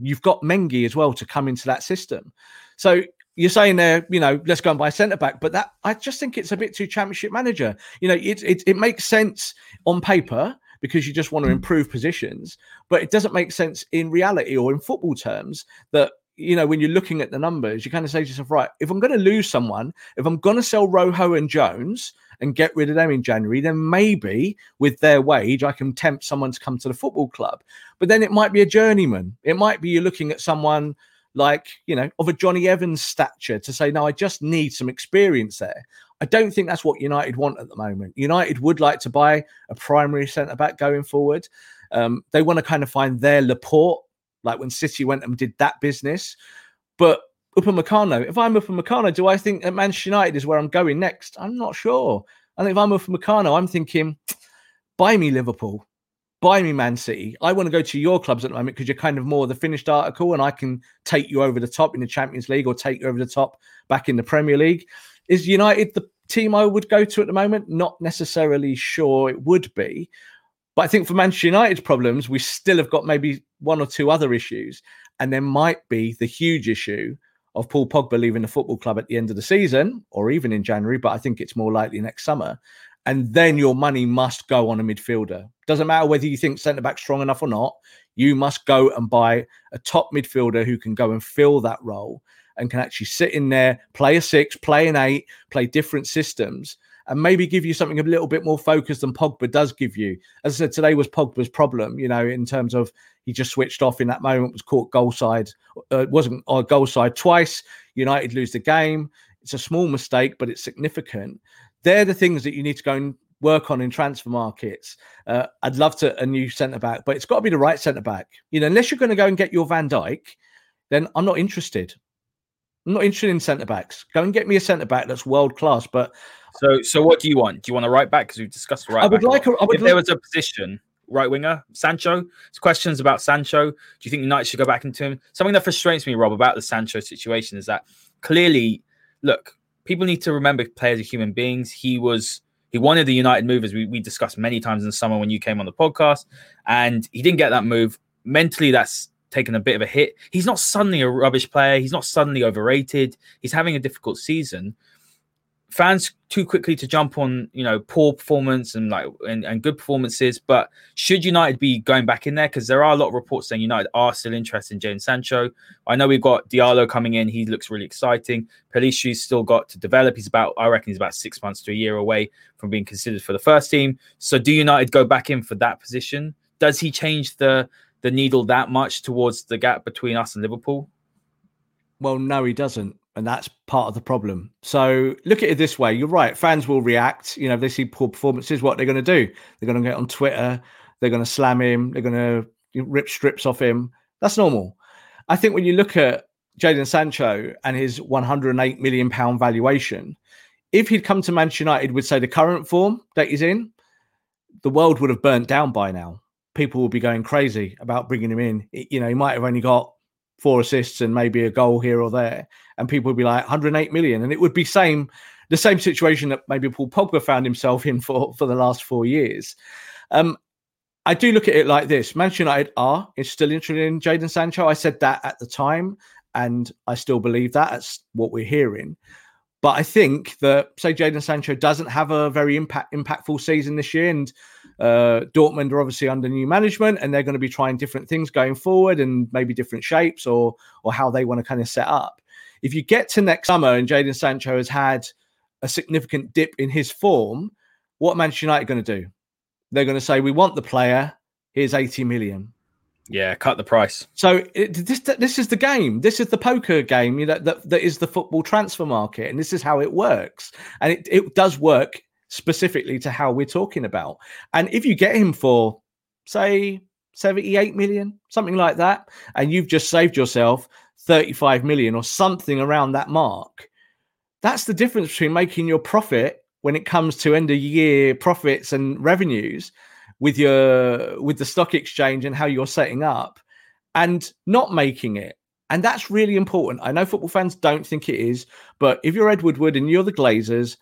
S4: You've got Mengi as well to come into that system. So you're saying there, you know, let's go and buy a centre back, but that I just think it's a bit too championship manager. You know, it, it it makes sense on paper because you just want to hmm. improve positions, but it doesn't make sense in reality or in football terms that you know when you're looking at the numbers, you kind of say to yourself, right, if I'm going to lose someone, if I'm going to sell Rojo and Jones and get rid of them in January, then maybe with their wage, I can tempt someone to come to the football club. But then it might be a journeyman. It might be you're looking at someone like, you know, of a Jonny Evans stature to say, no, I just need some experience there. I don't think that's what United want at the moment. United would like to buy a primary centre back going forward. Um, they want to kind of find their Laporte, like when City went and did that business. But Upamecano, if I'm Upamecano, do I think that Manchester United is where I'm going next? I'm not sure. Think if I'm Upamecano, I'm thinking, buy me Liverpool, buy me Man City. I want to go to your clubs at the moment because you're kind of more the finished article, and I can take you over the top in the Champions League or take you over the top back in the Premier League. Is United the team I would go to at the moment? Not necessarily sure it would be. But I think for Manchester United's problems, we still have got maybe one or two other issues. And there might be the huge issue of Paul Pogba leaving the football club at the end of the season or even in January, but I think it's more likely next summer. And then your money must go on a midfielder. Doesn't matter whether you think centre back strong enough or not, you must go and buy a top midfielder who can go and fill that role and can actually sit in there, play a six, play an eight, play different systems, and maybe give you something a little bit more focused than Pogba does give you. As I said, today was Pogba's problem, you know, in terms of he just switched off in that moment, was caught goal side, uh, wasn't on goal side twice. United lose the game. It's a small mistake, but it's significant. They're the things that you need to go and work on in transfer markets. Uh, I'd love to a new centre back, but it's got to be the right centre back. You know, unless you're going to go and get your Van Dijk, then I'm not interested. I'm not interested in centre backs. Go and get me a centre back that's world class. But
S3: so, so what do you want? Do you want a right back? Because we've discussed right.
S4: I would like. A, I would
S3: if there was a position, right winger, Sancho. It's questions about Sancho. Do you think United should go back into him? Something that frustrates me, Rob, about the Sancho situation is that clearly, look, people need to remember players are human beings. He was. He wanted the United move, as we, we discussed many times in the summer when you came on the podcast, and he didn't get that move. Mentally, that's taken a bit of a hit. He's not suddenly a rubbish player. He's not suddenly overrated. He's having a difficult season. Fans too quickly to jump on, you know, poor performance and like and, and good performances. But should United be going back in there? Because there are a lot of reports saying United are still interested in Jadon Sancho. I know we've got Diallo coming in. He looks really exciting. Pellistri's still got to develop. He's about, I reckon, he's about six months to a year away from being considered for the first team. So do United go back in for that position? Does he change the the needle that much towards the gap between us and Liverpool?
S4: Well, no, he doesn't. And that's part of the problem. So look at it this way. You're right. Fans will react. You know, if they see poor performances, what they're going to do? They're going to get on Twitter. They're going to slam him. They're going to rip strips off him. That's normal. I think when you look at Jadon Sancho and his 108 million pound valuation, if he'd come to Manchester United with, say, the current form that he's in, the world would have burnt down by now people would be going crazy about bringing him in. You know, he might have only got four assists and maybe a goal here or there, and people would be like 108 million, and it would be same the same situation that maybe Paul Pogba found himself in for for the last four years. Um, I do look at it like this: Manchester United are is still interested in Jadon Sancho. I said that at the time, and I still believe that. That's what we're hearing. But I think that say Jadon Sancho doesn't have a very impact impactful season this year, and uh, Dortmund are obviously under new management, and they're going to be trying different things going forward, and maybe different shapes or or how they want to kind of set up. If you get to next summer and Jadon Sancho has had a significant dip in his form, what Manchester United going to do? They're going to say, "We want the player. Here's 80 million.
S3: Yeah, cut the price.
S4: So it, this this is the game. This is the poker game. You know that that is the football transfer market, and this is how it works. And it, it does work specifically to how we're talking about. And if you get him for say 78 million, something like that, and you've just saved yourself 35 million or something around that mark, that's the difference between making your profit when it comes to end of year profits and revenues with your with the stock exchange and how you're setting up and not making it. And that's really important. I know football fans don't think it is but if you're ed woodward and you're the glazers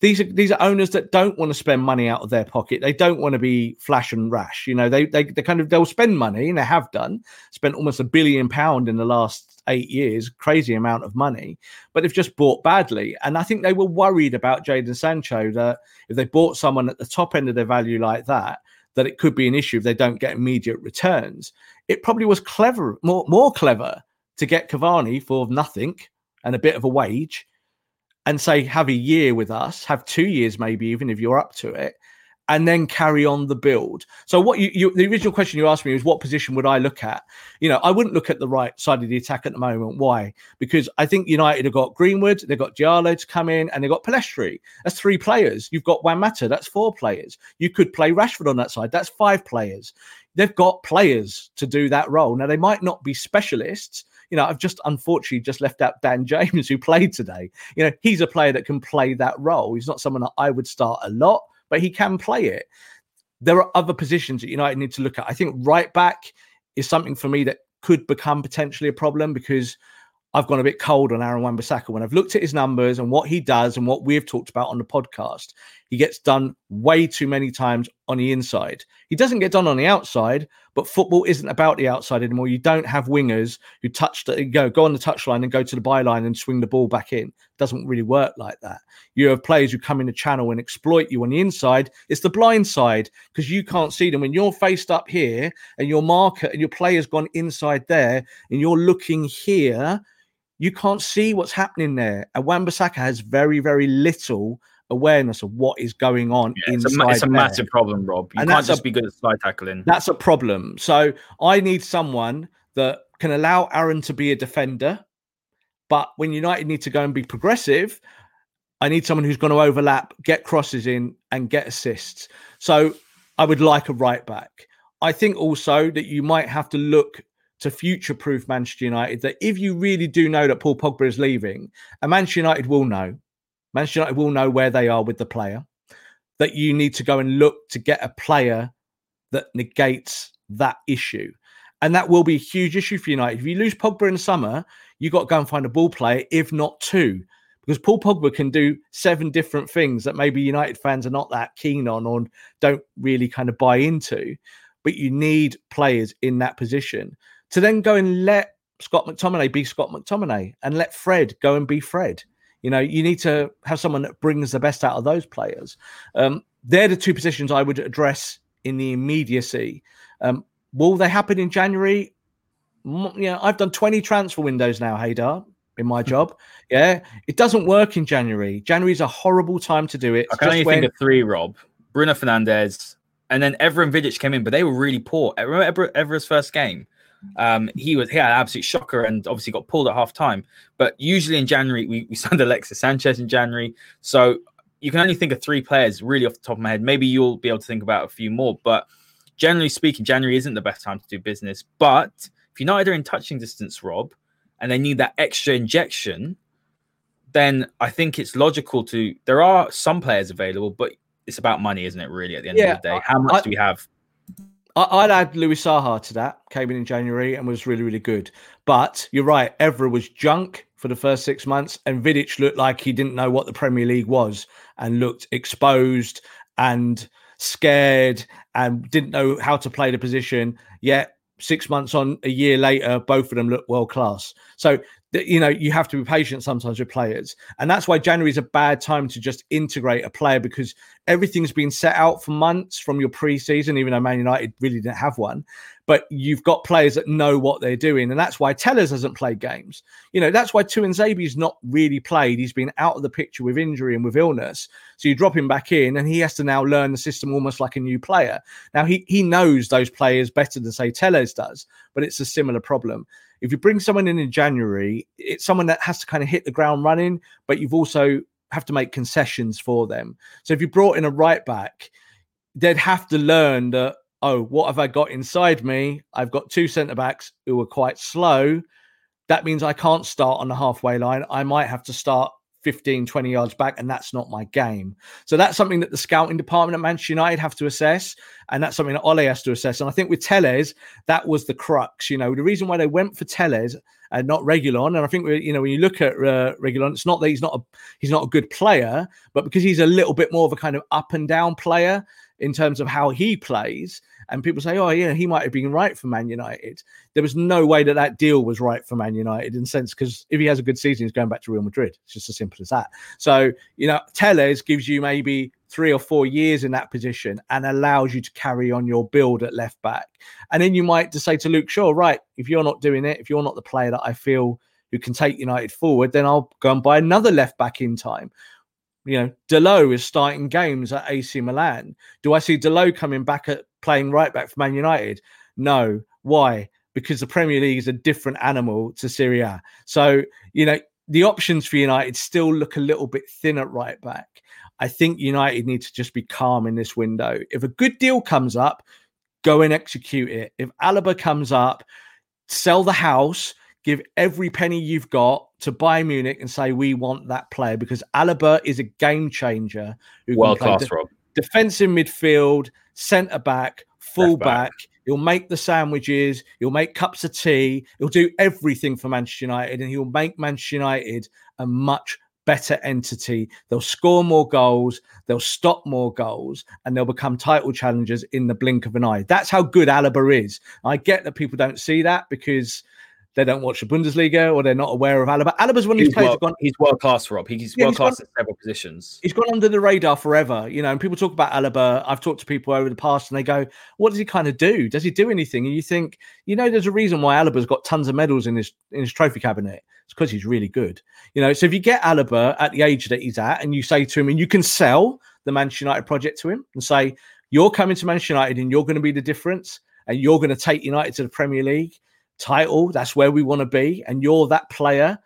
S4: these are these are owners that don't want to spend money out of their pocket. They don't want to be flash and rash. You know they they, they kind of they'll spend money and they have done spent almost a billion pound in the last eight years crazy amount of money but they've just bought badly and i think they were worried about jadon sancho that if they bought someone at the top end of their value like that that it could be an issue if they don't get immediate returns. It probably was clever, more more clever to get Cavani for nothing and a bit of a wage and say have a year with us, have two years maybe even if you're up to it, and then carry on the build. So what you, you the original question you asked me was what position would I look at? You know, I wouldn't look at the right side of the attack at the moment. Why? Because I think United have got Greenwood, they've got Diallo to come in, and they've got Pellistri. That's three players. You've got Juan Mata, that's four players. You could play Rashford on that side, that's five players. They've got players to do that role. Now they might not be specialists. You know, I've just unfortunately just left out Dan <laughs> James, who played today. You know, he's a player that can play that role. He's not someone that I would start a lot but he can play it. There are other positions that United need to look at. I think right back is something for me that could become potentially a problem because I've gone a bit cold on Aaron Wan-Bissaka. When I've looked at his numbers and what he does and what we've talked about on the podcast, he gets done way too many times on the inside. He doesn't get done on the outside, but football isn't about the outside anymore. You don't have wingers who touch the go go on the touchline and go to the byline and swing the ball back in. It doesn't really work like that. You have players who come in the channel and exploit you on the inside. It's the blind side because you can't see them when you're faced up here and your marker and your player's gone inside there and you're looking here you can't see what's happening there. And Wan-Bissaka has very, very little awareness of what is going on
S3: yeah,
S4: inside.
S3: It's a, it's a massive problem, Rob. You
S4: And
S3: can't
S4: that's a-
S3: just be good at slide tackling.
S4: That's a problem. So I need someone that can allow Aaron to be a defender, but when United need to go and be progressive, I need someone who's going to overlap, get crosses in, and get assists. So I would like a right back. I think also that you might have to look to future proof Manchester United that if you really do know that Paul Pogba is leaving, and Manchester United will know, Manchester United will know where they are with the player, that you need to go and look to get a player that negates that issue. And that will be a huge issue for United. If you lose Pogba in the summer, you've got to go and find a ball player, if not two. Because Paul Pogba can do seven different things that maybe United fans are not that keen on or don't really kind of buy into. But you need players in that position to then go and let Scott McTominay be Scott McTominay and let Fred go and be Fred. You know, you need to have someone that brings the best out of those players. Um, they're the two positions I would address in the immediacy. Um, will they happen in January? Mm, Yeah, I've done 20 transfer windows now, Haider, in my job. Yeah, it doesn't work in January. January is a horrible time to do it.
S3: I can only
S4: when-
S3: think of three, Rob. Bruno Fernandes, and then Evra and Vidic came in, but they were really poor. Remember Evra, Evra's first game? Um, he was he had an absolute shocker and obviously got pulled at half time. But usually in January, we, we <laughs> signed Alexis Sanchez in January. So you can only think of three players really off the top of my head. Maybe you'll be able to think about a few more. But generally speaking, January isn't the best time to do business. But if United are in touching distance, Rob, and they need that extra injection, then I think it's logical to. There are some players available, but it's about money, isn't it? Really, at the end
S4: Yeah,
S3: of the day, how much
S4: I-
S3: do we have?
S4: I, I'd add Louis Saha to that. Came in in January and was really, really good. But you're right. Evra was junk for the first six months, and Vidic looked like he didn't know what the Premier League was and looked exposed and scared and didn't know how to play the position. Yet six months on, a year later, both of them look world class. So you know you have to be patient sometimes with players, and that's why January is a bad time to just integrate a player because everything's been set out for months from your preseason, even though Man United really didn't have one. But you've got players that know what they're doing, and that's why Telles hasn't played games You know, that's why Tuanzebe's not really played. He's been out of the picture with injury and with illness. So you drop him back in, and he has to now learn the system almost like a new player. Now he he knows those players better than say Telles does, but it's a similar problem. If you bring someone in in January, it's someone that has to kind of hit the ground running, but you've also have to make concessions for them. So if you brought in a right back, they'd have to learn that, oh, what have I got inside me? I've got two centre backs who are quite slow. That means I can't start on the halfway line. I might have to start 15, 20 yards back, and that's not my game. So that's something that the scouting department at Manchester United have to assess, and that's something that Ole has to assess. And I think with Telles, that was the crux. You know, the reason why they went for Telles and not Regulon, and I think you know when you look at uh, Regulon, it's not that he's not a he's not a good player, but because he's a little bit more of a kind of up and down player in terms of how he plays. And people say, oh, yeah, he might have been right for Man United. There was no way that that deal was right for Man United in sense because if he has a good season, he's going back to Real Madrid. It's just as simple as that. So, you know, Telles gives you maybe three or four years in that position and allows you to carry on your build at left back. And then you might just say to Luke Shaw, right, if you're not doing it, if you're not the player that I feel who can take United forward, then I'll go and buy another left back in time You know, Dalot is starting games at AC Milan. Do I see Dalot coming back at playing right back for Man United? No. Why? Because the Premier League is a different animal to Serie A. So, you know, the options for United still look a little bit thin at right back. I think United need to just be calm in this window. If a good deal comes up, go and execute it. If Alaba comes up, sell the house, give every penny you've got to Bayern Munich and say we want that player because Alaba is a game changer.
S3: World class, de- Rob.
S4: Defensive midfield, centre back, full back. He'll make the sandwiches. He'll make cups of tea. He'll do everything for Manchester United, and he'll make Manchester United a much better entity. They'll score more goals. They'll stop more goals, and they'll become title challengers in the blink of an eye. That's how good Alaba is. I get that people don't see that because they don't watch the Bundesliga or they're not aware of Alaba. Alaba's one of these players. Gone,
S3: he's world class, Rob. He's yeah, world class in several positions.
S4: He's gone under the radar forever, you know. And people talk about Alaba. I've talked to people over the past, and they go, "What does he kind of do? Does he do anything?" And you think, you know, there's a reason why Alaba's got tons of medals in his in his trophy cabinet. It's because he's really good, you know. So if you get Alaba at the age that he's at, and you say to him, and you can sell the Manchester United project to him, and say, "You're coming to Manchester United, and you're going to be the difference." And you're going to take United to the Premier League title. That's where we want to be. And you're that player.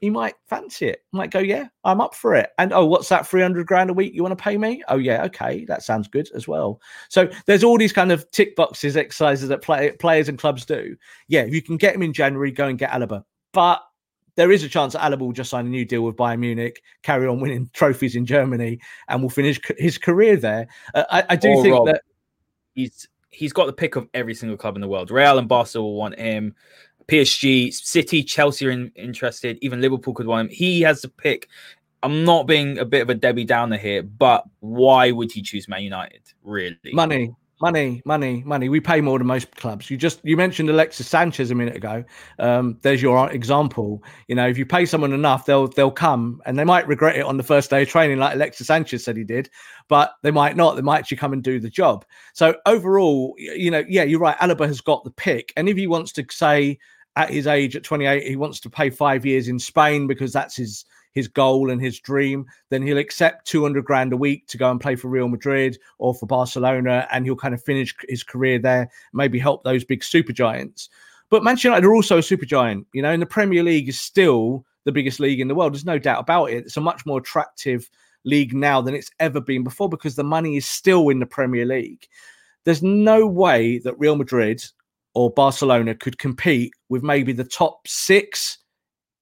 S4: He might fancy it. Might go, yeah, I'm up for it. And oh, what's that? 300 grand a week you want to pay me? Oh, yeah, okay. That sounds good as well. So there's all these kind of tick boxes exercises that play, players and clubs do. Yeah, if you can get him in January, go and get Alaba. But there is a chance that Alaba will just sign a new deal with Bayern Munich, carry on winning <laughs> trophies in Germany, and will finish his career there. Uh, I, I, do or think Rob, that
S3: he's he's got the pick of every single club in the world. Real and Barcelona will want him. PSG, City, Chelsea are in, interested. Even Liverpool could want him. He has the pick. I'm not being a bit of a Debbie Downer here, but why would he choose Man United? Really?
S4: Money. Money, money, money. We pay more than most clubs. You just you mentioned Alexis Sanchez a minute ago. Um, there's your example. You know, if you pay someone enough, they'll they'll come, and they might regret it on the first day of training, like Alexis Sanchez said he did, but they might not. They might actually come and do the job. So overall, you know, yeah, you're right. Alaba has got the pick, and if he wants to say at his age at 28 he wants to pay five years in Spain because that's his his goal and his dream, then he'll accept 200 grand a week to go and play for Real Madrid or for Barcelona, and he'll kind of finish his career there, maybe help those big super giants. But Manchester United are also a super giant, you know, and the Premier League is still the biggest league in the world. There's no doubt about it. It's a much more attractive league now than it's ever been before because the money is still in the Premier League. There's no way that Real Madrid or Barcelona could compete with maybe the top six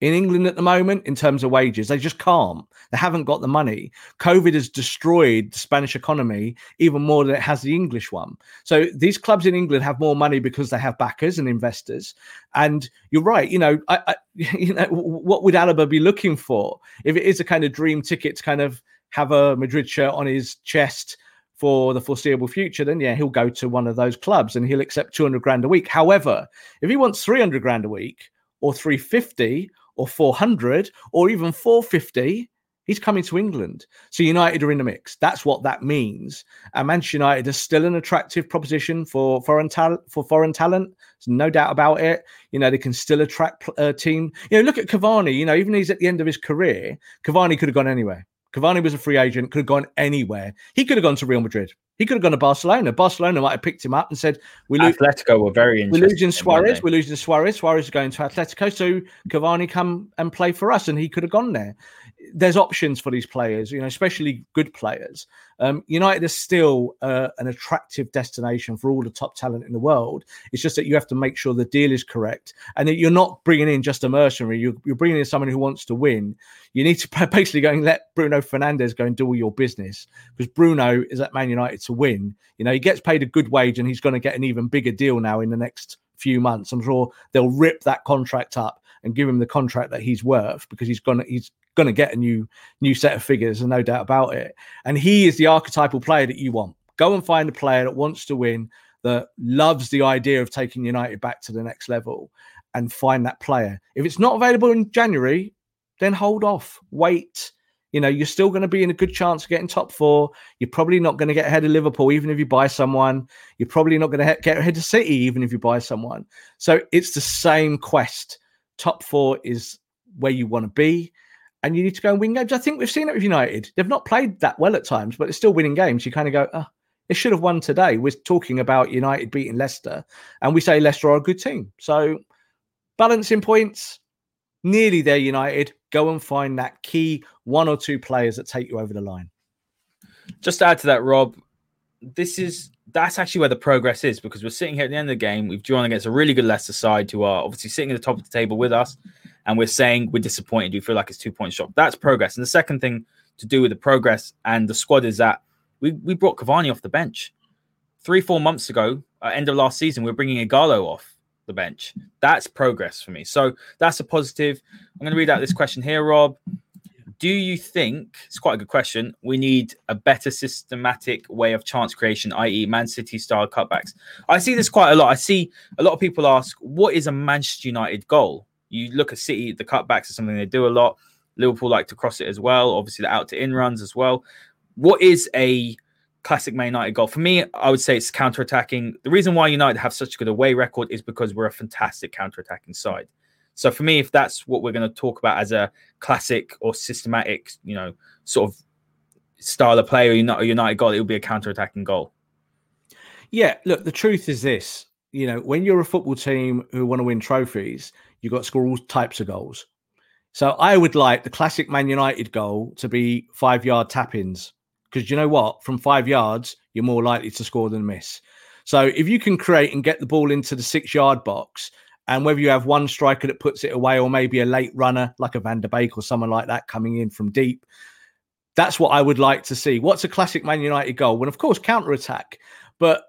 S4: in England at the moment in terms of wages. They just can't. They haven't got the money. COVID has destroyed the Spanish economy even more than it has the English one. So these clubs in England have more money because they have backers and investors. And you're right. You know, I, I <laughs> you know, what would Alaba be looking for if it is a kind of dream ticket to kind of have a Madrid shirt on his chest? for the foreseeable future, then yeah, he'll go to one of those clubs and he'll accept 200 grand a week. However, if he wants 300 grand a week or 350 or 400 or even 450, he's coming to England. So United are in the mix. That's what that means. And Manchester United is still an attractive proposition for foreign talent. For foreign talent, There's no doubt about it. You know they can still attract a uh, team. You know, look at Cavani. You know, even he's at the end of his career, Cavani could have gone anywhere. Cavani was a free agent, could have gone anywhere. He could have gone to Real Madrid. He could have gone to Barcelona. Barcelona might have picked him up and said,
S3: "We lose." Atletico were very
S4: interested. We're losing Suarez. We're losing Suarez. Suarez is going to Atletico. So Cavani come and play for us, and he could have gone there there's options for these players, you know, especially good players. Um, United is still uh, an attractive destination for all the top talent in the world. It's just that you have to make sure the deal is correct and that you're not bringing in just a mercenary. You're, you're bringing in someone who wants to win. You need to <laughs> basically go and let Bruno Fernandes go and do all your business because Bruno is at Man United to win. You know, he gets paid a good wage and he's going to get an even bigger deal now in the next few months. I'm sure they'll rip that contract up and give him the contract that he's worth because he's gonna he's to get a new new set of figures, and no doubt about it. And he is the archetypal player that you want. Go and find a player that wants to win, that loves the idea of taking United back to the next level, and find that player. If it's not available in January, then hold off, wait. You know, you're still going to be in a good chance of getting top four. You're probably not going to get ahead of Liverpool, even if you buy someone. You're probably not going to get ahead of City, even if you buy someone. So it's the same quest. Top four is where you want to be and you need to go and win games. I think we've seen it with United. They've not played that well at times, but they're still winning games. You kind of go, oh, they should have won today. We're talking about United beating Leicester, and we say Leicester are a good team. So balancing points, nearly there, United. Go and find that key one or two players that take you over the line.
S3: Just to add to that, Rob, this is that's actually where the progress is because we're sitting here at the end of the game. We've drawn against a really good Leicester side who are obviously sitting at the top of the table with us, and we're saying we're disappointed. We feel like it's two point shot. That's progress. And the second thing to do with the progress and the squad is that we we brought Cavani off the bench three four months ago. Uh, end of last season, we we're bringing Ighalo off the bench. That's progress for me. So that's a positive. I'm going to read out this question here, Rob do you think it's quite a good question? We need a better systematic way of chance creation, i.e., Man City style cutbacks. I see this quite a lot. I see a lot of people ask, "What is a Manchester United goal?" You look at City, the cutbacks are something they do a lot. Liverpool like to cross it as well. Obviously, the out to in runs as well. What is a classic Man United goal? For me, I would say it's counter attacking. The reason why United have such a good away record is because we're a fantastic counter attacking side. So for me, if that's what we're going to talk about as a classic or systematic, you know, sort of style of play or United, United goal, it will be a counter-attacking goal.
S4: Yeah, look, the truth is this: you know, when you're a football team who want to win trophies, you've got to score all types of goals. So I would like the classic Man United goal to be five-yard tap-ins because you know what? From five yards, you're more likely to score than miss. So if you can create and get the ball into the six-yard box and whether you have one striker that puts it away or maybe a late runner like a Van der Beek or someone like that coming in from deep, that's what I would like to see. What's a classic Man United goal? Well, of course, counter attack. But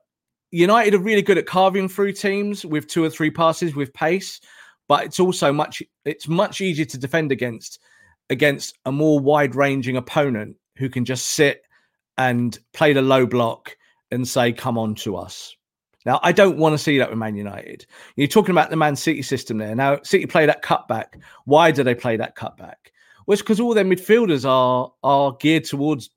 S4: United are really good at carving through teams with two or three passes with pace. But it's also much it's much easier to defend against against a more wide ranging opponent who can just sit and play the low block and say, "Come on to us." Now, I don't want to see that with Man United. You're talking about the Man City system there. Now, City play that cutback. Why do they play that cutback? Well, it's because all their midfielders are are geared towards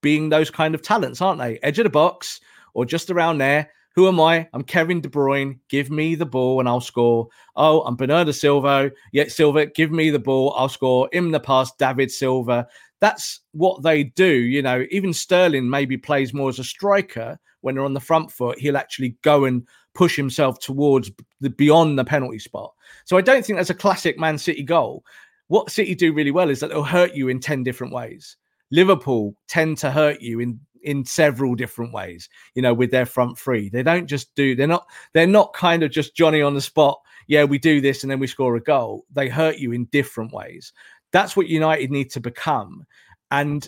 S4: being those kind of talents, aren't they? Edge of the box or just around there. Who am I? I'm Kevin De Bruyne. Give me the ball and I'll score. Oh, I'm Bernardo Silva. Yet Silva, give me the ball. I'll score. In the past, David Silva. That's what they do. You know, even Sterling maybe plays more as a striker when they're on the front foot, he'll actually go and push himself towards the beyond the penalty spot. So I don't think that's a classic Man City goal. What City do really well is that they'll hurt you in 10 different ways. Liverpool tend to hurt you in in several different ways, you know, with their front three. They don't just do, they're not, they're not kind of just Johnny on the spot. Yeah, we do this and then we score a goal. They hurt you in different ways. That's what United need to become. And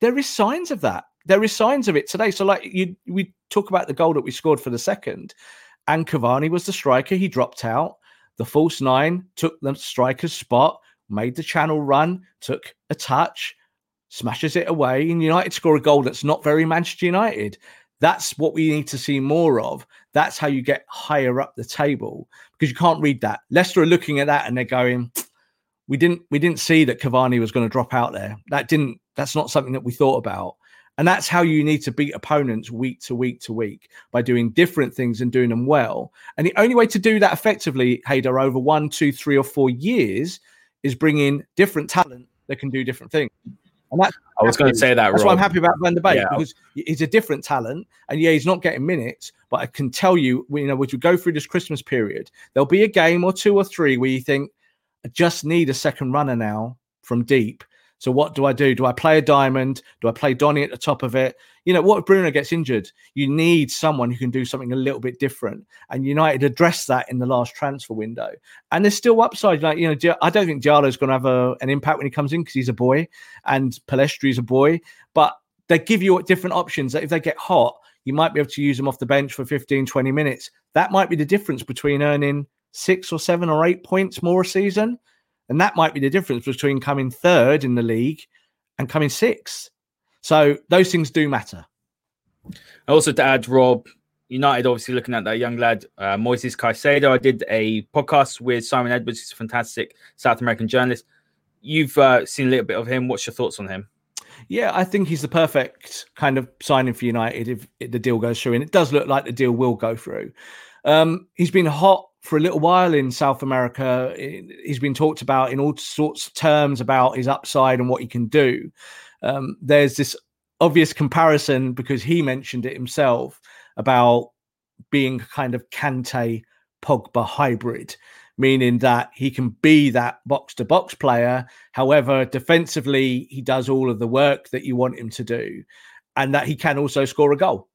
S4: there is signs of that there is signs of it today. So, like you, we talk about the goal that we scored for the second, and Cavani was the striker. He dropped out. The false nine took the striker's spot, made the channel run, took a touch, smashes it away, and United score a goal that's not very Manchester United. That's what we need to see more of. That's how you get higher up the table because you can't read that. Leicester are looking at that and they're going, "We didn't, we didn't see that Cavani was going to drop out there. That didn't. That's not something that we thought about." And that's how you need to beat opponents week to week to week by doing different things and doing them well. And the only way to do that effectively, Haider, over one, two, three, or four years is bring in different talent that can do different things. And that's
S3: I was going to say that.
S4: That's
S3: Rob.
S4: why I'm happy about Van der Beek yeah. because he's a different talent, and yeah, he's not getting minutes. But I can tell you, you know, as we go through this Christmas period, there'll be a game or two or three where you think, I just need a second runner now from deep so what do I do? Do I play a diamond? Do I play Donny at the top of it? You know, what if Bruno gets injured? You need someone who can do something a little bit different. And United addressed that in the last transfer window. And there's still upside. Like, you know, I don't think Diallo's going to have a, an impact when he comes in because he's a boy and Pellistri's a boy. But they give you different options that if they get hot, you might be able to use them off the bench for 15, 20 minutes. That might be the difference between earning six or seven or eight points more a season and that might be the difference between coming third in the league and coming sixth. So those things do matter.
S3: I also, to add, Rob, United obviously looking at that young lad, uh, Moises Caicedo. I did a podcast with Simon Edwards, he's a fantastic South American journalist. You've uh, seen a little bit of him. What's your thoughts on him?
S4: Yeah, I think he's the perfect kind of signing for United if, if the deal goes through, and it does look like the deal will go through. Um, he's been hot for a little while in South America. He's been talked about in all sorts of terms about his upside and what he can do. Um, there's this obvious comparison because he mentioned it himself about being kind of Kante Pogba hybrid, meaning that he can be that box to box player. However, defensively, he does all of the work that you want him to do, and that he can also score a goal.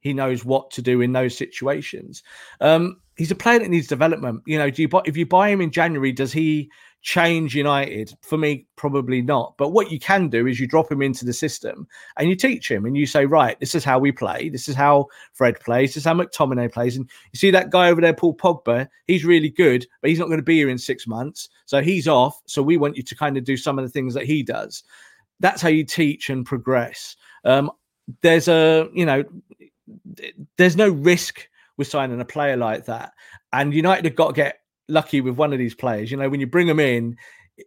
S4: He knows what to do in those situations. Um, he's a player that needs development. You know, do you buy, if you buy him in January, does he change United? For me, probably not. But what you can do is you drop him into the system and you teach him and you say, right, this is how we play. This is how Fred plays. This is how McTominay plays. And you see that guy over there, Paul Pogba, he's really good, but he's not going to be here in six months. So he's off. So we want you to kind of do some of the things that he does. That's how you teach and progress. Um, there's a, you know, there's no risk with signing a player like that. And United have got to get lucky with one of these players. You know, when you bring them in,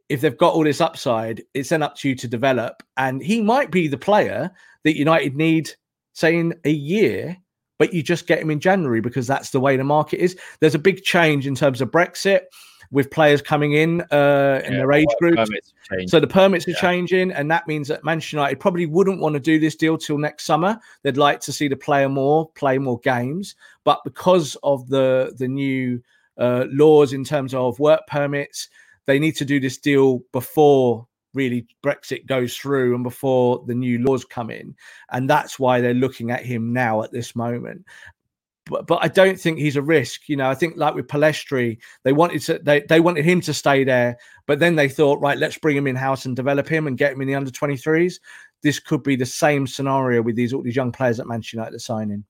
S4: if they've got all this upside, it's then up to you to develop. And he might be the player that United need, say, in a year, but you just get him in January because that's the way the market is. There's a big change in terms of Brexit with players coming in uh, in yeah, their age group. So the permits are yeah. changing, and that means that Manchester United probably wouldn't want to do this deal till next summer. They'd like to see the player more, play more games, but because of the the new uh, laws in terms of work permits. They need to do this deal before really Brexit goes through and before the new laws come in. And that's why they're looking at him now at this moment. But, but I don't think he's a risk. You know, I think like with Pellistri, they wanted to they, they wanted him to stay there, but then they thought, right, let's bring him in house and develop him and get him in the under 23s. This could be the same scenario with these all these young players at Manchester United signing.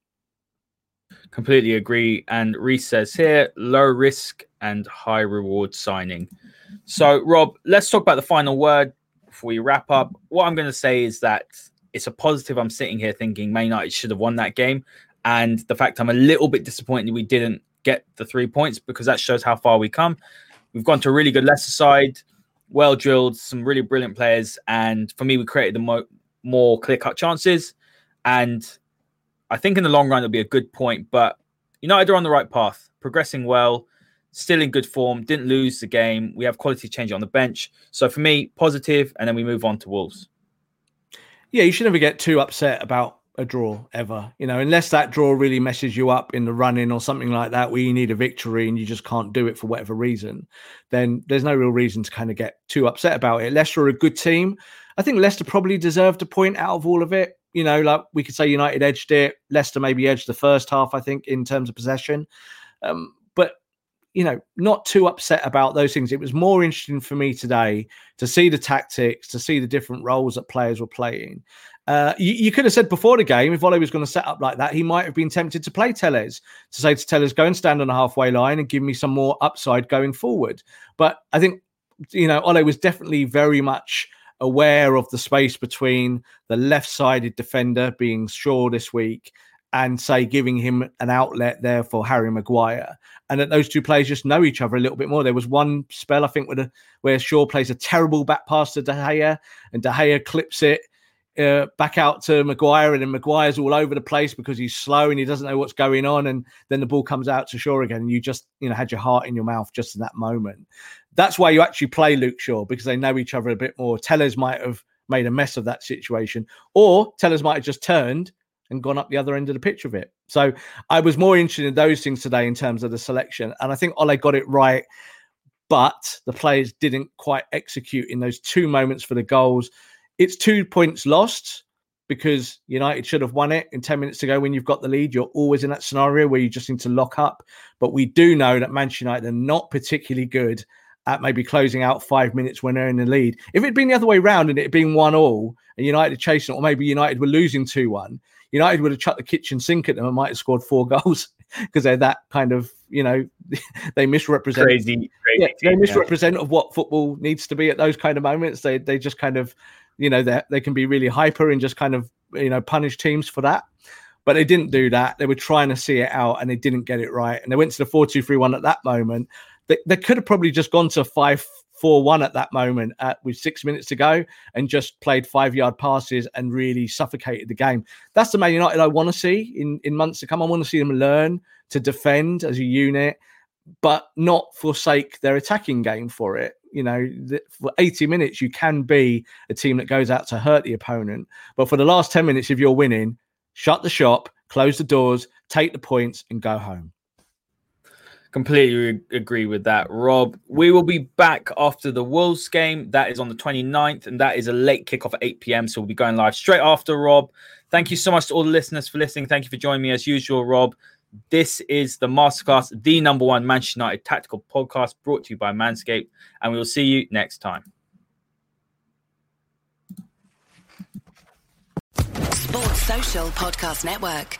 S3: Completely agree. And Reese says here low risk and high reward signing. So, Rob, let's talk about the final word before we wrap up. What I'm going to say is that it's a positive. I'm sitting here thinking Man United should have won that game. And the fact I'm a little bit disappointed we didn't get the three points because that shows how far we come. We've gone to a really good Leicester side, well drilled, some really brilliant players. And for me, we created the mo- more clear cut chances. And I think in the long run it'll be a good point, but United are on the right path, progressing well, still in good form, didn't lose the game. We have quality change on the bench. So for me, positive, and then we move on to Wolves.
S4: Yeah, you should never get too upset about a draw ever. You know, unless that draw really messes you up in the running or something like that, where you need a victory and you just can't do it for whatever reason, then there's no real reason to kind of get too upset about it. Leicester are a good team. I think Leicester probably deserved a point out of all of it you know, like we could say United edged it. Leicester maybe edged the first half, I think, in terms of possession. Um, but you know, not too upset about those things. It was more interesting for me today to see the tactics, to see the different roles that players were playing. Uh, you, you, could have said before the game, if Ole was going to set up like that, he might have been tempted to play Telles to say to Telles, go and stand on the halfway line and give me some more upside going forward. But I think, you know, Ole was definitely very much aware of the space between the left sided defender being Shaw this week and say giving him an outlet there for Harry Maguire, and that those two players just know each other a little bit more. There was one spell I think a, where Shaw plays a terrible back pass to De Gea, and De Gea clips it uh, back out to Maguire, and then Maguire's all over the place because he's slow and he doesn't know what's going on, and then the ball comes out to Shaw again, and you just you know had your heart in your mouth just in that moment that's why you actually play Luke Shaw because they know each other a bit more. Telles might have made a mess of that situation, or Telles might have just turned and gone up the other end of the pitch with it. So I was more interested in those things today in terms of the selection, and I think Ole got it right, but the players didn't quite execute in those two moments for the goals. It's two points lost because United should have won it in 10 minutes to go when you've got the lead. You're always in that scenario where you just need to lock up. But we do know that Manchester United are not particularly good at maybe closing out five minutes when they're in the lead. If it'd been the other way around and it had been one all and United chasing it, or maybe United were losing 2 1, United would have chucked the kitchen sink at them and might have scored four <laughs> goals because they're that kind of, you know, <laughs> they misrepresent.
S3: Crazy, crazy
S4: yeah, they misrepresent yeah. of what football needs to be at those kind of moments. They they just kind of, you know, they they can be really hyper and just kind of, you know, punish teams for that. But they didn't do that. They were trying to see it out and they didn't get it right. And they went to the 4 2 3 1 at that moment they, they could have probably just gone to five four one at that moment at, with six minutes to go and just played five yard passes and really suffocated the game. That's the Man United I want to see in, in months to come. I want to see them learn to defend as a unit, but not forsake their attacking game for it. You know, for 80 minutes, you can be a team that goes out to hurt the opponent. But for the last 10 minutes, if you're winning, shut the shop, close the doors, take the points, and go home.
S3: Completely agree with that, Rob. We will be back after the Wolves game. That is on the 29th, and that is a late kickoff at 8 p.m. So we'll be going live straight after Rob. Thank you so much to all the listeners for listening. Thank you for joining me as usual, Rob. This is the Masterclass, the number one Manchester United tactical podcast brought to you by Manscaped, and we will see you next time.
S5: Sports Social Podcast Network.